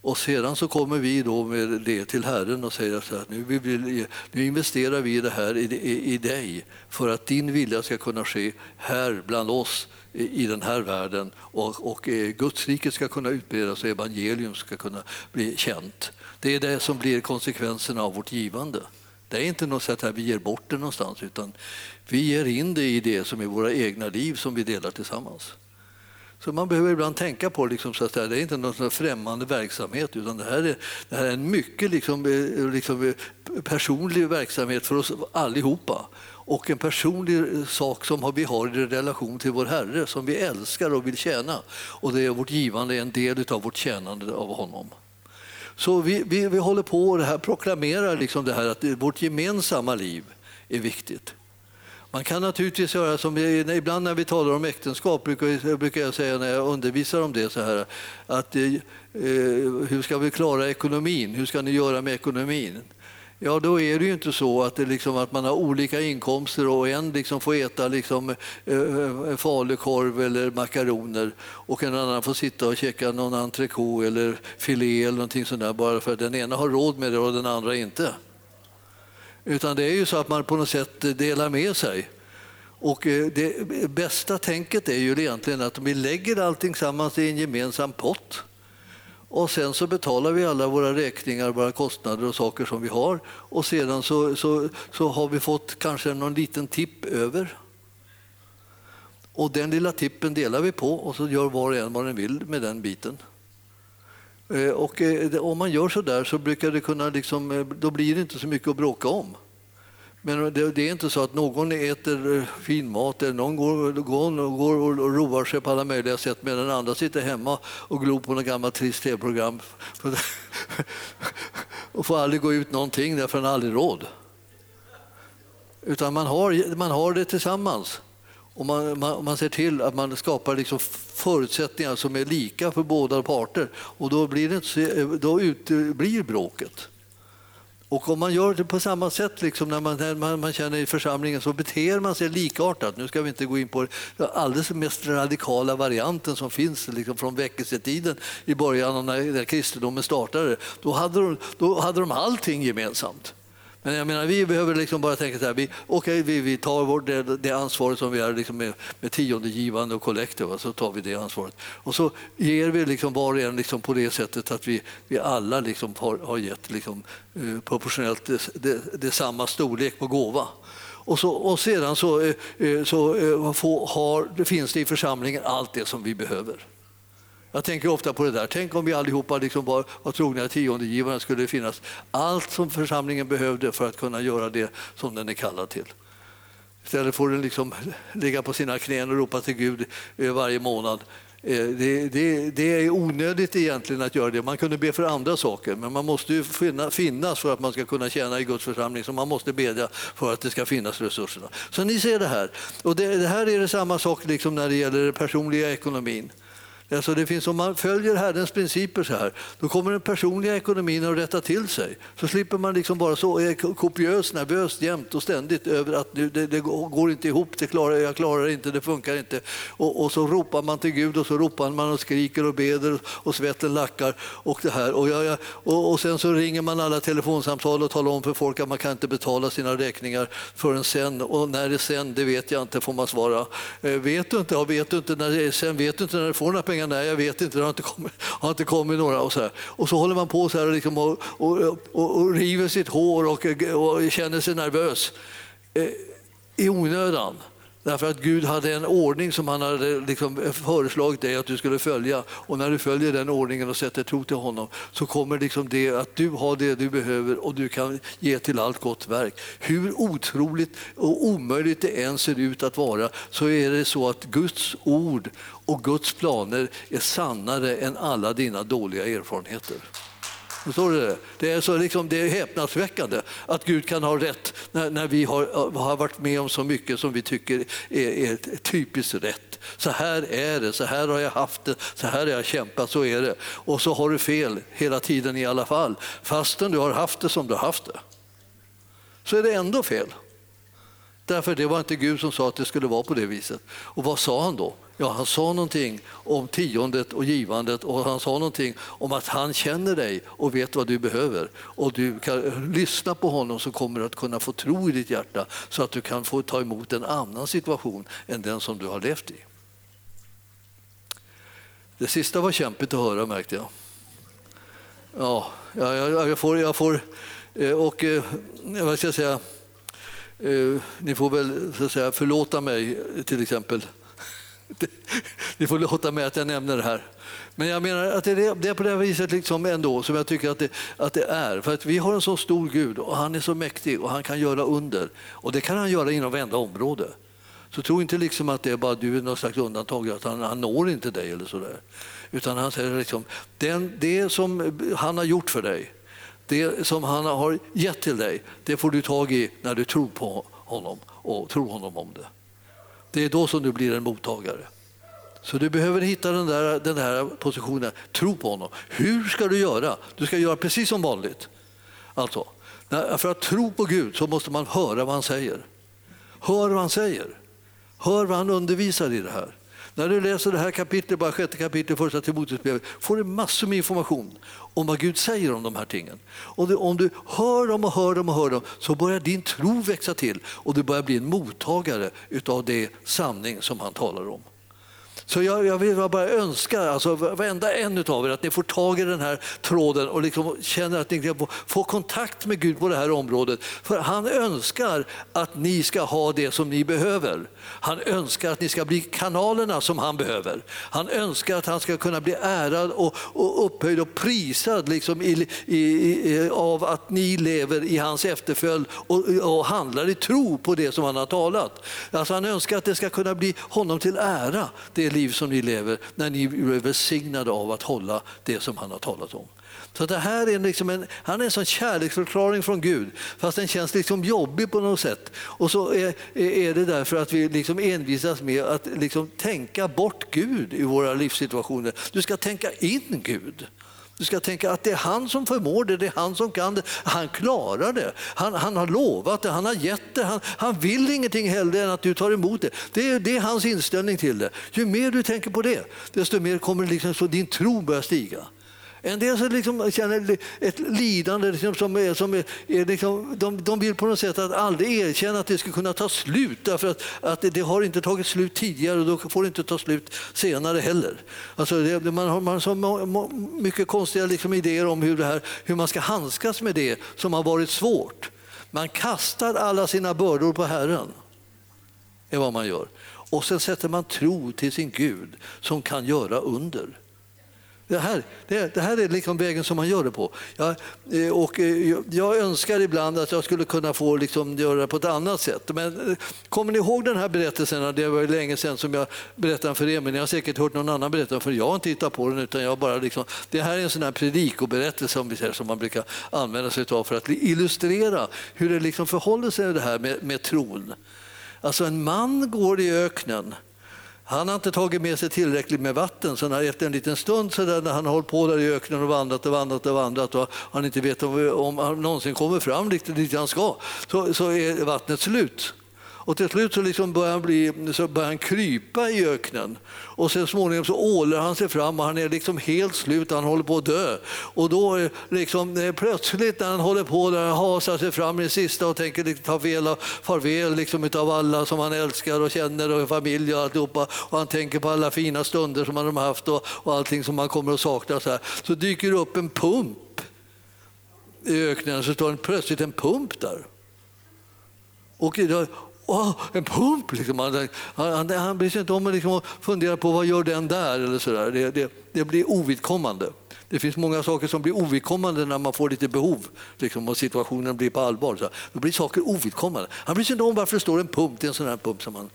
Speaker 2: Och sedan så kommer vi då med det till Herren och säger så här, nu, vill, nu investerar vi det här i, i, i dig för att din vilja ska kunna ske här bland oss i den här världen och, och eh, Guds rike ska kunna utbredas och evangelium ska kunna bli känt. Det är det som blir konsekvenserna av vårt givande. Det är inte något sätt att vi ger bort det någonstans utan vi ger in det i det som är våra egna liv som vi delar tillsammans. Så man behöver ibland tänka på liksom, så att det är inte någon främmande verksamhet utan det här är, det här är en mycket liksom, eh, liksom, eh, personlig verksamhet för oss allihopa och en personlig eh, sak som vi har i relation till vår Herre som vi älskar och vill tjäna. Och det är vårt givande är en del av vårt tjänande av honom. Så vi, vi, vi håller på och det här proklamerar liksom det här att vårt gemensamma liv är viktigt. Man kan naturligtvis göra som ibland när vi talar om äktenskap brukar, brukar jag säga när jag undervisar om det så här att eh, eh hur ska vi klara ekonomin? Hur ska ni göra med ekonomin? Ja, då är det ju inte så att, det liksom, att man har olika inkomster och en liksom får äta liksom, eh, eh falukorv eller makaroner och en annan får sitta och käka någon entrecote eller filé eller någonting sånt där bara för att den ena har råd med det och den andra inte. Utan det är ju så att man på något sätt delar med sig. Och eh, det bästa tänket är ju egentligen att vi lägger allting sammans i en gemensam pott. Och sen så betalar vi alla våra räkningar, våra kostnader och saker som vi har. Och sedan så, så, så har vi fått kanske någon liten tipp över. Och den lilla tippen delar vi på och så gör var och en vad den vill med den biten. Eh, och eh, om man gör så där så brukar det kunna liksom, eh, då blir det inte så mycket att bråka om. Men det, är inte så att någon äter eh, fin mat eller någon går, går, går och roar sig på alla möjliga sätt medan den andra sitter hemma och glor på något gammalt trist tv-program och får aldrig gå ut någonting därför han har aldrig råd. Utan man har, man har det tillsammans. Och man, man, man ser till att man skapar liksom förutsättningar som är lika för båda parter och då blir, det inte, då uteblir bråket. Och om man gör det på samma sätt liksom när, man, när man, man känner i församlingen så beter man sig likartat. Nu ska vi inte gå in på den alldeles mest radikala varianten som finns liksom från väckelsetiden i början när, när kristendomen startade. Då hade, de, då hade de allting gemensamt. Men jag menar, vi behöver liksom bara tänka så här, vi, okay, vi, vi tar vår, det, det ansvaret som vi har liksom med, med tiondegivande och kollektiv, så tar vi det ansvaret. Och så ger vi liksom var och en liksom på det sättet att vi, vi alla liksom har, har gett liksom, eh, proportionellt det, det, det samma storlek på gåva. Och, så, och sedan så, eh, eh så eh, har, det finns det i församlingen allt det som vi behöver. Jag tänker ofta på det där. Tänk om vi allihopa liksom var, var trogna tiondegivarna skulle det finnas allt som församlingen behövde för att kunna göra det som den är kallad till. Istället får den liksom ligga på sina knän och ropa till Gud eh, varje månad. Eh, det, det, det, är onödigt egentligen att göra det. Man kunde be för andra saker, men man måste ju finnas för att man ska kunna tjäna i Guds församling. Så man måste bedja för att det ska finnas resurserna. Så ni ser det här. Och det, det här är det samma sak liksom när det gäller den personliga ekonomin. Alltså det finns, om man följer Herrens principer så här, då kommer den personliga ekonomin att rätta till sig. Så slipper man liksom vara så kopiös, nervös jämt och ständigt över att det, det, det, går inte ihop, det klarar, jag klarar inte, det funkar inte. Och, och, så ropar man till Gud och så ropar man och skriker och beder och svetten lackar. Och, det här. Och, jag, och, och sen så ringer man alla telefonsamtal och talar om för folk att man kan inte betala sina räkningar förrän sen. Och när det är sen, det vet jag inte, får man svara. Eh, vet du inte? Ja, vet du inte när det är sen? Vet du inte när du får några pengar? Pengar? Nej, jag vet inte, det har inte kommit, har inte kommit några. Och så, här. och så håller man på så här och, liksom och, och, och, och river sitt hår och, och känner sig nervös eh, i onödan. Därför att Gud hade en ordning som han hade liksom föreslagit dig att du skulle följa. Och när du följer den ordningen och sätter tro till honom så kommer liksom det att du har det du behöver och du kan ge till allt gott verk. Hur otroligt och omöjligt det än ser ut att vara så är det så att Guds ord och Guds planer är sannare än alla dina dåliga erfarenheter. Förstår du det? Det är, så liksom, det är häpnadsväckande att Gud kan ha rätt när, när vi har, har varit med om så mycket som vi tycker är, är typiskt rätt. Så här är det, så här har jag haft det, så här har jag kämpat, så är det. Och så har du fel hela tiden i alla fall, fastän du har haft det som du har haft det. Så är det ändå fel. Därför det var inte Gud som sa att det skulle vara på det viset. Och vad sa han då? Ja, han sa någonting om tiondet och givandet och han sa någonting om att han känner dig och vet vad du behöver. Och du kan lyssna på honom så kommer du att kunna få tro i ditt hjärta så att du kan få ta emot en annan situation än den som du har levt i. Det sista var kämpigt att höra märkte jag. Ja, jag, jag får, jag får eh, och eh, vad ska jag säga, eh, ni får väl så att säga, förlåta mig till exempel Ni får låta mig att jag nämner det här. Men jag menar att det är, på det viset liksom ändå som jag tycker att det, att det är. För att vi har en så stor Gud och han är så mäktig och han kan göra under. Och det kan han göra inom varenda område. Så tro inte liksom att det är bara du är något slags undantag, att han, han når inte dig eller sådär. Utan han säger liksom, den, det som han har gjort för dig, det som han har gett till dig, det får du tag i när du tror på honom och tror honom om det. Det är då som du blir en mottagare. Så du behöver hitta den där, den där positionen. Tro på honom. Hur ska du göra? Du ska göra precis som vanligt. Alltså, för att tro på Gud så måste man höra vad han säger. Hör vad han säger. Hör vad han undervisar i det här. När du läser det här kapitlet, bara sjätte kapitlet, första Timoteusbrevet, får du massor med information om vad Gud säger om de här tingen. Och om du hör dem och hör dem och hör dem så börjar din tro växa till och du börjar bli en mottagare utav det sanning som han talar om. Så jag, jag vill bara önska, alltså varenda en av er, att ni får tag i den här tråden och liksom känner att ni får kontakt med Gud på det här området. För han önskar att ni ska ha det som ni behöver. Han önskar att ni ska bli kanalerna som han behöver. Han önskar att han ska kunna bli ärad och, och upphöjd och prisad liksom i, i, i, av att ni lever i hans efterföljd och, och handlar i tro på det som han har talat. Alltså han önskar att det ska kunna bli honom till ära, det liv som ni lever när ni är välsignade av att hålla det som han har talat om. Så det här är liksom en, han är en sån kärleksförklaring från Gud, fast den känns liksom jobbig på något sätt. Och så är, är det därför att vi liksom envisas med att liksom tänka bort Gud i våra livssituationer. Du ska tänka in Gud. Du ska tänka att det är han som förmår det, det är han som kan det. Han klarar det. Han, han har lovat det, han har gett det. Han, han vill ingenting hellre än att du tar emot det. Det är, det är hans inställning till det. Ju mer du tänker på det, desto mer kommer liksom så din tro börja stiga. En del som liksom känner ett lidande liksom som är, som är, är liksom, de, de vill på något sätt att aldrig erkänna att det ska kunna ta slut därför att, att det, det, har inte tagit slut tidigare och då får det inte ta slut senare heller. Alltså det, man har, man har så mycket konstiga liksom idéer om hur, det här, hur man ska handskas med det som har varit svårt. Man kastar alla sina bördor på Herren, är vad man gör. Och sen sätter man tro till sin Gud som kan göra under. Det här, det, det, här är liksom vägen som man gör det på. Eh, eh, jag, och jag önskar ibland att jag skulle kunna få liksom göra det på ett annat sätt. Men eh, kommer ni ihåg den här berättelsen? Det var länge sedan som jag berättade för er, men ni har säkert hört någon annan berätta för jag har inte hittat på den. Utan jag bara liksom, det här är en sån här predikoberättelse som, som man brukar använda sig av för att illustrera hur det liksom förhåller sig det här med, med tron. Alltså en man går i öknen han har inte tagit med sig tillräckligt med vatten så när efter en liten stund så där, när han har hållit på där i öknen och vandrat och vandrat och vandrat och han inte vet om, om han någonsin kommer fram riktigt dit han ska så, så är vattnet slut. Och till slut så liksom börjar, han bli, så börjar han krypa i öknen. Och sen småningom så ålar han sig fram och han är liksom helt slut, han håller på att dö. Och då eh, liksom, eh, plötsligt när han håller på där, hasar sig fram i det sista och tänker ta fel av, farväl liksom, av alla som han älskar och känner och familj och alltihopa. Och han tänker på alla fina stunder som han har haft och, och allting som han kommer att sakna. Så, här. så dyker det upp en pump i öknen så står det plötsligt en pump där. Och oh, en pump! Liksom. Han, han, han bryr sig inte om att liksom fundera på vad gör den där. Eller så där. Det, det, det blir ovidkommande. Det finns många saker som blir ovidkommande när man får lite behov liksom, och situationen blir på allvar. Så då blir saker ovidkommande. Han bryr sig inte om varför det står en pump. Det är en sån här pump som man,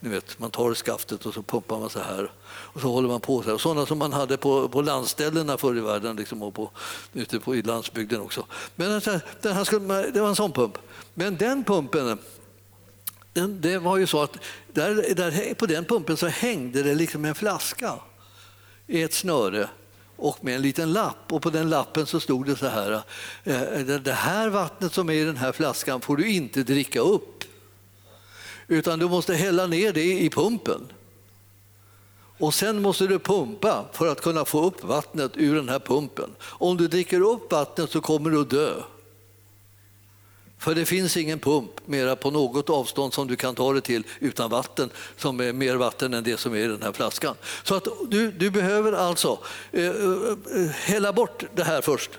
Speaker 2: ni vet, man tar skaftet och så pumpar man så här. Och så håller man på så här. Sådana som man hade på, på landställena förr i världen liksom, och på, ute på, i landsbygden också. Men alltså, den här skulle, det var en sån pump. Men den pumpen det var ju så att där, där, på den pumpen så hängde det liksom en flaska i ett snöre och med en liten lapp. Och på den lappen så stod det så här. Eh, det här vattnet som är i den här flaskan får du inte dricka upp. Utan du måste hälla ner det i pumpen. Och sen måste du pumpa för att kunna få upp vattnet ur den här pumpen. Om du dricker upp vattnet så kommer du att dö. För det finns ingen pump mera på något avstånd som du kan ta dig till utan vatten som är mer vatten än det som är i den här flaskan. Så att du, du behöver alltså eh, eh, hälla bort det här först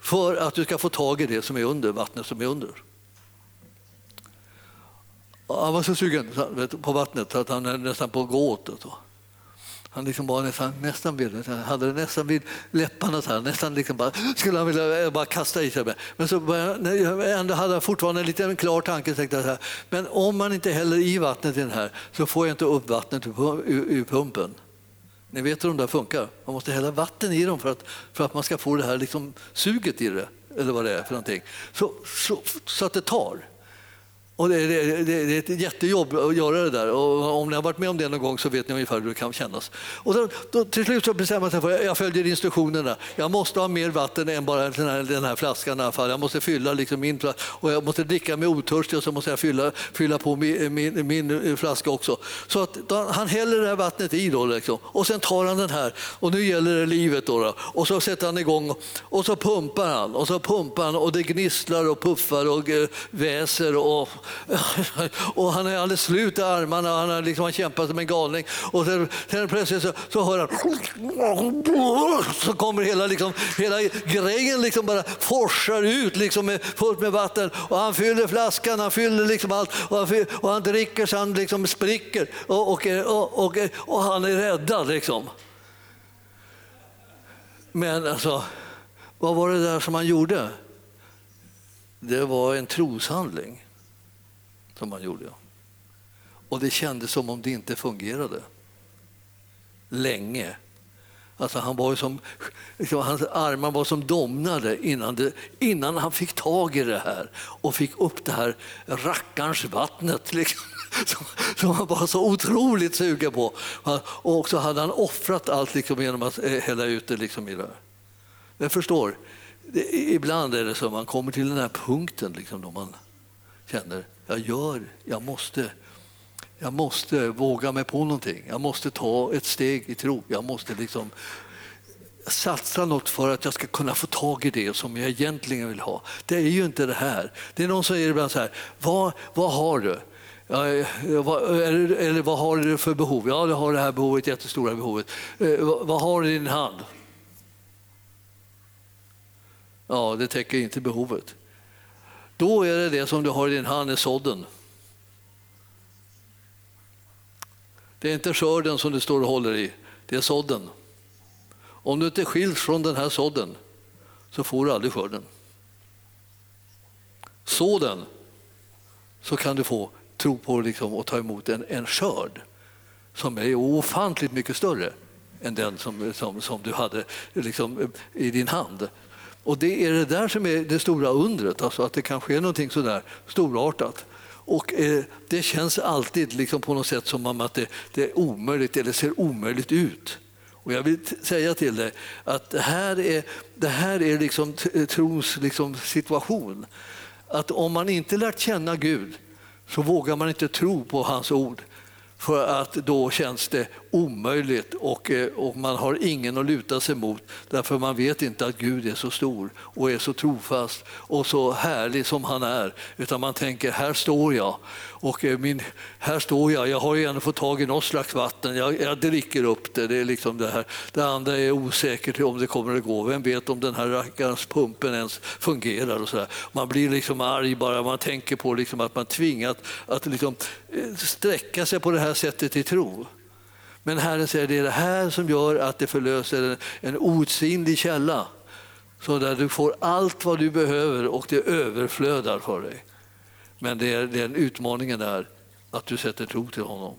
Speaker 2: för att du ska få tag i det som är under, vattnet som är under. Han var så sugen på vattnet så att han är nästan på att gå åt det. Han liksom var nästan, nästan vid, hade det nästan vid läpparna, så här, nästan liksom bara, skulle han vilja eh, bara kasta i sig. Men så började, jag ändå hade jag fortfarande en liten klar tanke. Tänkte så här, men om man inte häller i vattnet i den här så får jag inte upp vattnet ur, ur pumpen. Ni vet hur de där funkar. Man måste hälla vatten i dem för att, för att man ska få det här liksom suget i det. Eller vad det är för någonting. Så, så, så att det tar. Och det, det, det, är ett jättejobb att göra det där. Och om ni har varit med om det någon gång så vet ni ungefär hur det kan kännas. Och då, då, till slut så bestämmer jag sig för att jag följer instruktionerna. Jag måste ha mer vatten än bara den här, den här flaskan. I alla fall. Jag måste fylla liksom min och jag måste dricka mig otörstig och så måste jag fylla, fylla på min, min, min flaska också. Så att då, han häller det här vattnet i då, liksom. och sen tar han den här och nu gäller det livet. Då, då, Och så sätter han igång och så pumpar han och så pumpar han och det gnisslar och puffar och eh, väser och och han är alldeles slut i armarna, han har liksom kämpat som en galning. Och sen, sen plötsligt så, så hör han... Så kommer hela, liksom, hela grejen liksom bara forsar ut liksom med, fullt med vatten. Och han fyller flaskan, han fyller liksom allt. Och han, fyller, och han dricker så han liksom spricker. Och, och, och, och, och han är räddad liksom. Men alltså, vad var det där som han gjorde? Det var en troshandling som han gjorde. Och det kändes som om det inte fungerade. Länge. Alltså han var som, liksom, hans armar var som domnade innan, det, innan han fick tag i det här och fick upp det här rackarns vattnet. Liksom, som, som han var så otroligt sugen på. Och så hade han offrat allt liksom, genom att eh, hälla ut det liksom, i det. Jag förstår, det, ibland är det så att man kommer till den här punkten liksom, då man känner jag gör, jag måste jag måste våga mig på någonting. Jag måste ta ett steg i tro. Jag måste liksom satsa något för att jag ska kunna få tag i det som jag egentligen vill ha. Det är ju inte det här. Det är någon som säger ibland så här, vad, vad har du? Ja, eh, vad, eller vad har du för behov? Ja, du har det här behovet, jättestora behovet. Eh, vad, vad har du i din hand? Ja, det täcker inte behovet. Då är det det som du har i din hand är sådden. Det är inte skörden som du står och håller i, det är sådden. Om du inte skiljs från den här sådden så får du aldrig skörden. Så den, så kan du få tro på liksom, och ta emot en, en skörd som är ofantligt mycket större än den som, som, som du hade liksom, i din hand. Och Det är det där som är det stora undret, alltså att det kan ske någonting sådär storartat. Och eh, Det känns alltid liksom på något sätt som att det, det, är omöjligt eller ser omöjligt ut. Och Jag vill säga till dig att det här är, det här är liksom eh, trons liksom situation. Att om man inte lärt känna Gud så vågar man inte tro på hans ord. För att då känns det omöjligt och, eh, och man har ingen att luta sig mot därför man vet inte att Gud är så stor och är så trofast och så härlig som han är. Utan man tänker, här står jag och eh, min, här står jag, jag har ju ändå fått tag i något slags vatten, jag, jag dricker upp det. Det, är liksom det, här. det andra är osäkert om det kommer att gå, vem vet om den här rackarns pumpen ens fungerar? Och så där. Man blir liksom arg bara man tänker på liksom att man tvingat att liksom eh, sträcka sig på det här sättet i tro. Men Herren säger det är det här som gör att det förlöser en, en outsinlig källa. Så där du får allt vad du behöver och det överflödar för dig. Men det är, den utmaningen är att du sätter tro till honom.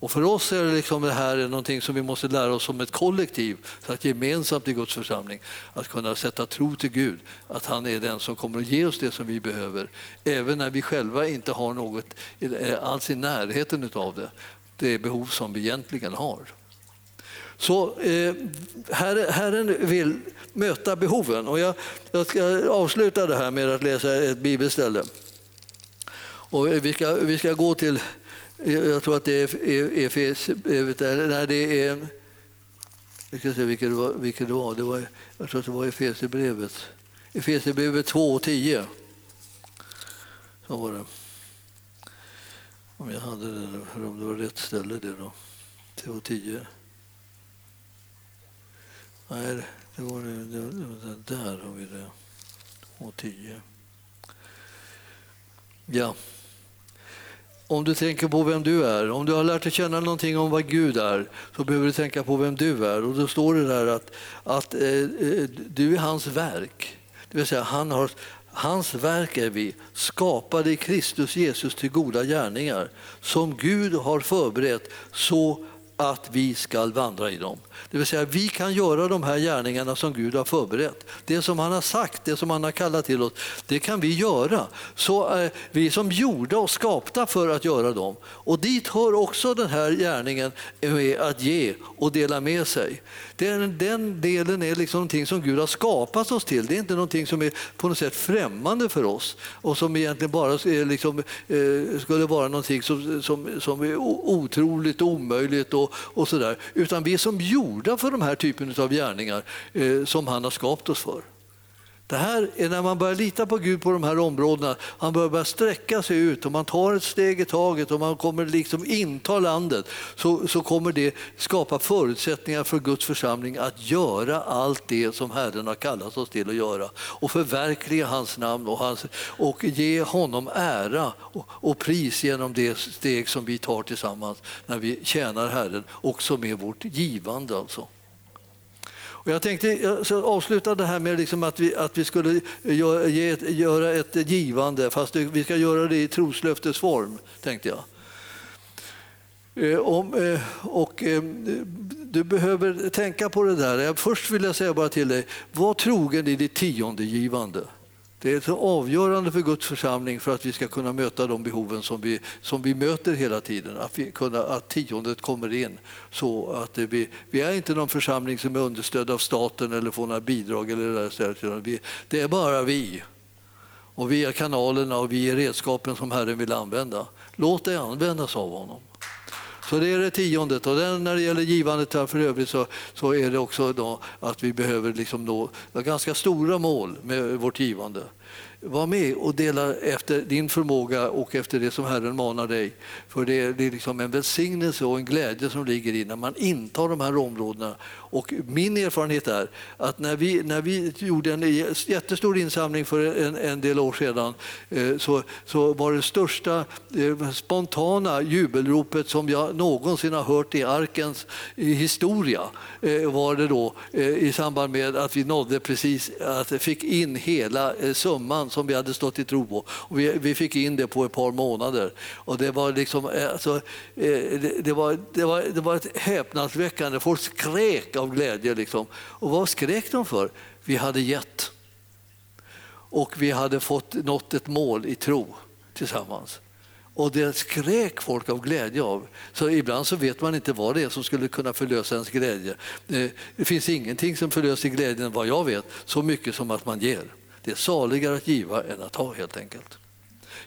Speaker 2: Och för oss är det, liksom det här någonting som vi måste lära oss som ett kollektiv, så att gemensamt i Guds församling, att kunna sätta tro till Gud, att han är den som kommer att ge oss det som vi behöver, även när vi själva inte har något eh, alls i närheten av det det behov som vi egentligen har. Så eh, Herren vill möta behoven. Och jag, jag, ska avsluta det här med att läsa ett bibelställe. Och vi, ska, vi ska gå till, jag tror att det är Efesierbrevet, nej det är, vi ska se vilket det var, vilket det var. Det var jag tror att det var Efesierbrevet. Efesierbrevet 2 och 10. Så var det. Om jag hade det, om det var rätt ställe det då. 2 och 10. Nej, det var det, det, det där har vi det. Och 10. Ja. Om du tänker på vem du är, om du har lärt dig känna någonting om vad Gud är, så behöver du tänka på vem du är. Och då står det där att, att eh, eh du är hans verk. Det vill säga, han har, Hans verk är vi, skapade i Kristus Jesus till goda gärningar som Gud har förberett så att vi ska vandra i dem. Det vill säga, vi kan göra de här gärningarna som Gud har förberett. Det som han har sagt, det som han har kallat till oss, det kan vi göra. Så eh, vi är som gjorda och skapta för att göra dem. Och dit hör också den här gärningen med att ge och dela med sig. Den, den delen är liksom någonting som Gud har skapat oss till. Det är inte någonting som är på något sätt främmande för oss och som egentligen bara är liksom, eh, skulle vara någonting som, som, som är otroligt omöjligt och, och sådär. Utan vi är som gjorda för de här typen av gärningar eh, som han har skapat oss för. Det här är när man börjar lita på Gud på de här områdena, han börjar, börjar sträcka sig ut och man tar ett steg i taget och man kommer liksom inta landet så, så kommer det skapa förutsättningar för Guds församling att göra allt det som Herren har kallat oss till att göra och förverkliga hans namn och, hans, och ge honom ära och, och pris genom det steg som vi tar tillsammans när vi tjänar Herren, också med vårt givande. Alltså. Men jag tänkte jag avsluta det här med liksom att, vi, att vi skulle göra, ge, göra ett givande, fast vi ska göra det i troslöftesform, tänkte jag. Eh, om, eh, och, eh, du behöver tänka på det där. Först vill jag säga bara till dig, var trogen i ditt tiondegivande. Det är så avgörande för Guds församling för att vi ska kunna möta de behoven som vi, som vi möter hela tiden. Att, vi kunna, att tiondet kommer in. Så att vi, vi är inte någon församling som är understödd av staten eller får några bidrag. Eller det, där, vi, det är bara vi. Och vi är kanalerna och vi är redskapen som Herren vill använda. Låt dig användas av honom. Så det är det tiondet. Och när det gäller givandet för övrigt så, så är det också då att vi behöver liksom nå ganska stora mål med vårt givande. Var med och dela efter din förmåga och efter det som Herren manar dig. För det är, det är liksom en välsignelse och en glädje som ligger i när man intar de här områdena. Och min erfarenhet är att när vi, när vi gjorde en jättestor insamling för en, en del år sedan eh, så, så var det största eh, spontana jubelropet som jag någonsin har hört i arkens historia eh, var det då i samband med att vi nådde precis att vi fick in hela summan som vi hade stått i tro på. Och vi, vi fick in det på ett par månader. Och det var liksom, eh, alltså, eh, det, det, var, det, var, det var ett häpnadsväckande, folk skrek av glädje. Liksom. Och vad skrek de för? Vi hade gett. Och vi hade fått nått ett mål i tro tillsammans. Och det skrek folk av glädje av. Så ibland så vet man inte vad det är som skulle kunna förlösa ens glädje. Eh, det finns ingenting som förlöser glädjen, vad jag vet, så mycket som att man ger. Det är saligare att giva än att ha helt enkelt.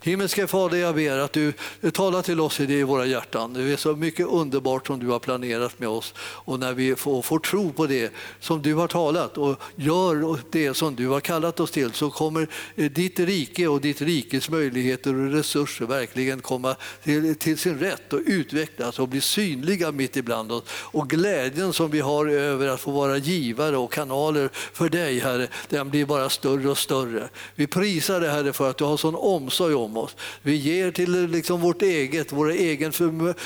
Speaker 2: Himmelske Fader, jag ber att du talar till oss i våra hjärtan. Det är så mycket underbart som du har planerat med oss. Och när vi får, får tro på det som du har talat och gör det som du har kallat oss till så kommer eh, ditt rike och ditt rikes möjligheter och resurser verkligen komma till, till sin rätt och utvecklas och bli synliga mitt ibland oss. Och glädjen som vi har över att få vara givare och kanaler för dig, Herre, den blir bara större och större. Vi prisar dig, Herre, för att du har sån omsorg om om oss. Vi ger till liksom vårt eget, vår egen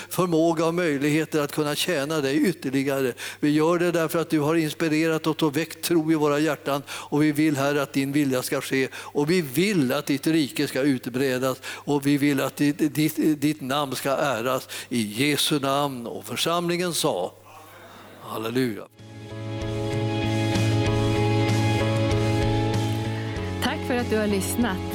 Speaker 2: förmåga och möjligheter att kunna tjäna dig ytterligare. Vi gör det därför att du har inspirerat oss och väckt tro i våra hjärtan och vi vill här att din vilja ska ske och vi vill att ditt rike ska utbredas och vi vill att ditt, ditt, ditt namn ska äras i Jesu namn. Och församlingen sa Halleluja.
Speaker 1: Tack för att du har lyssnat.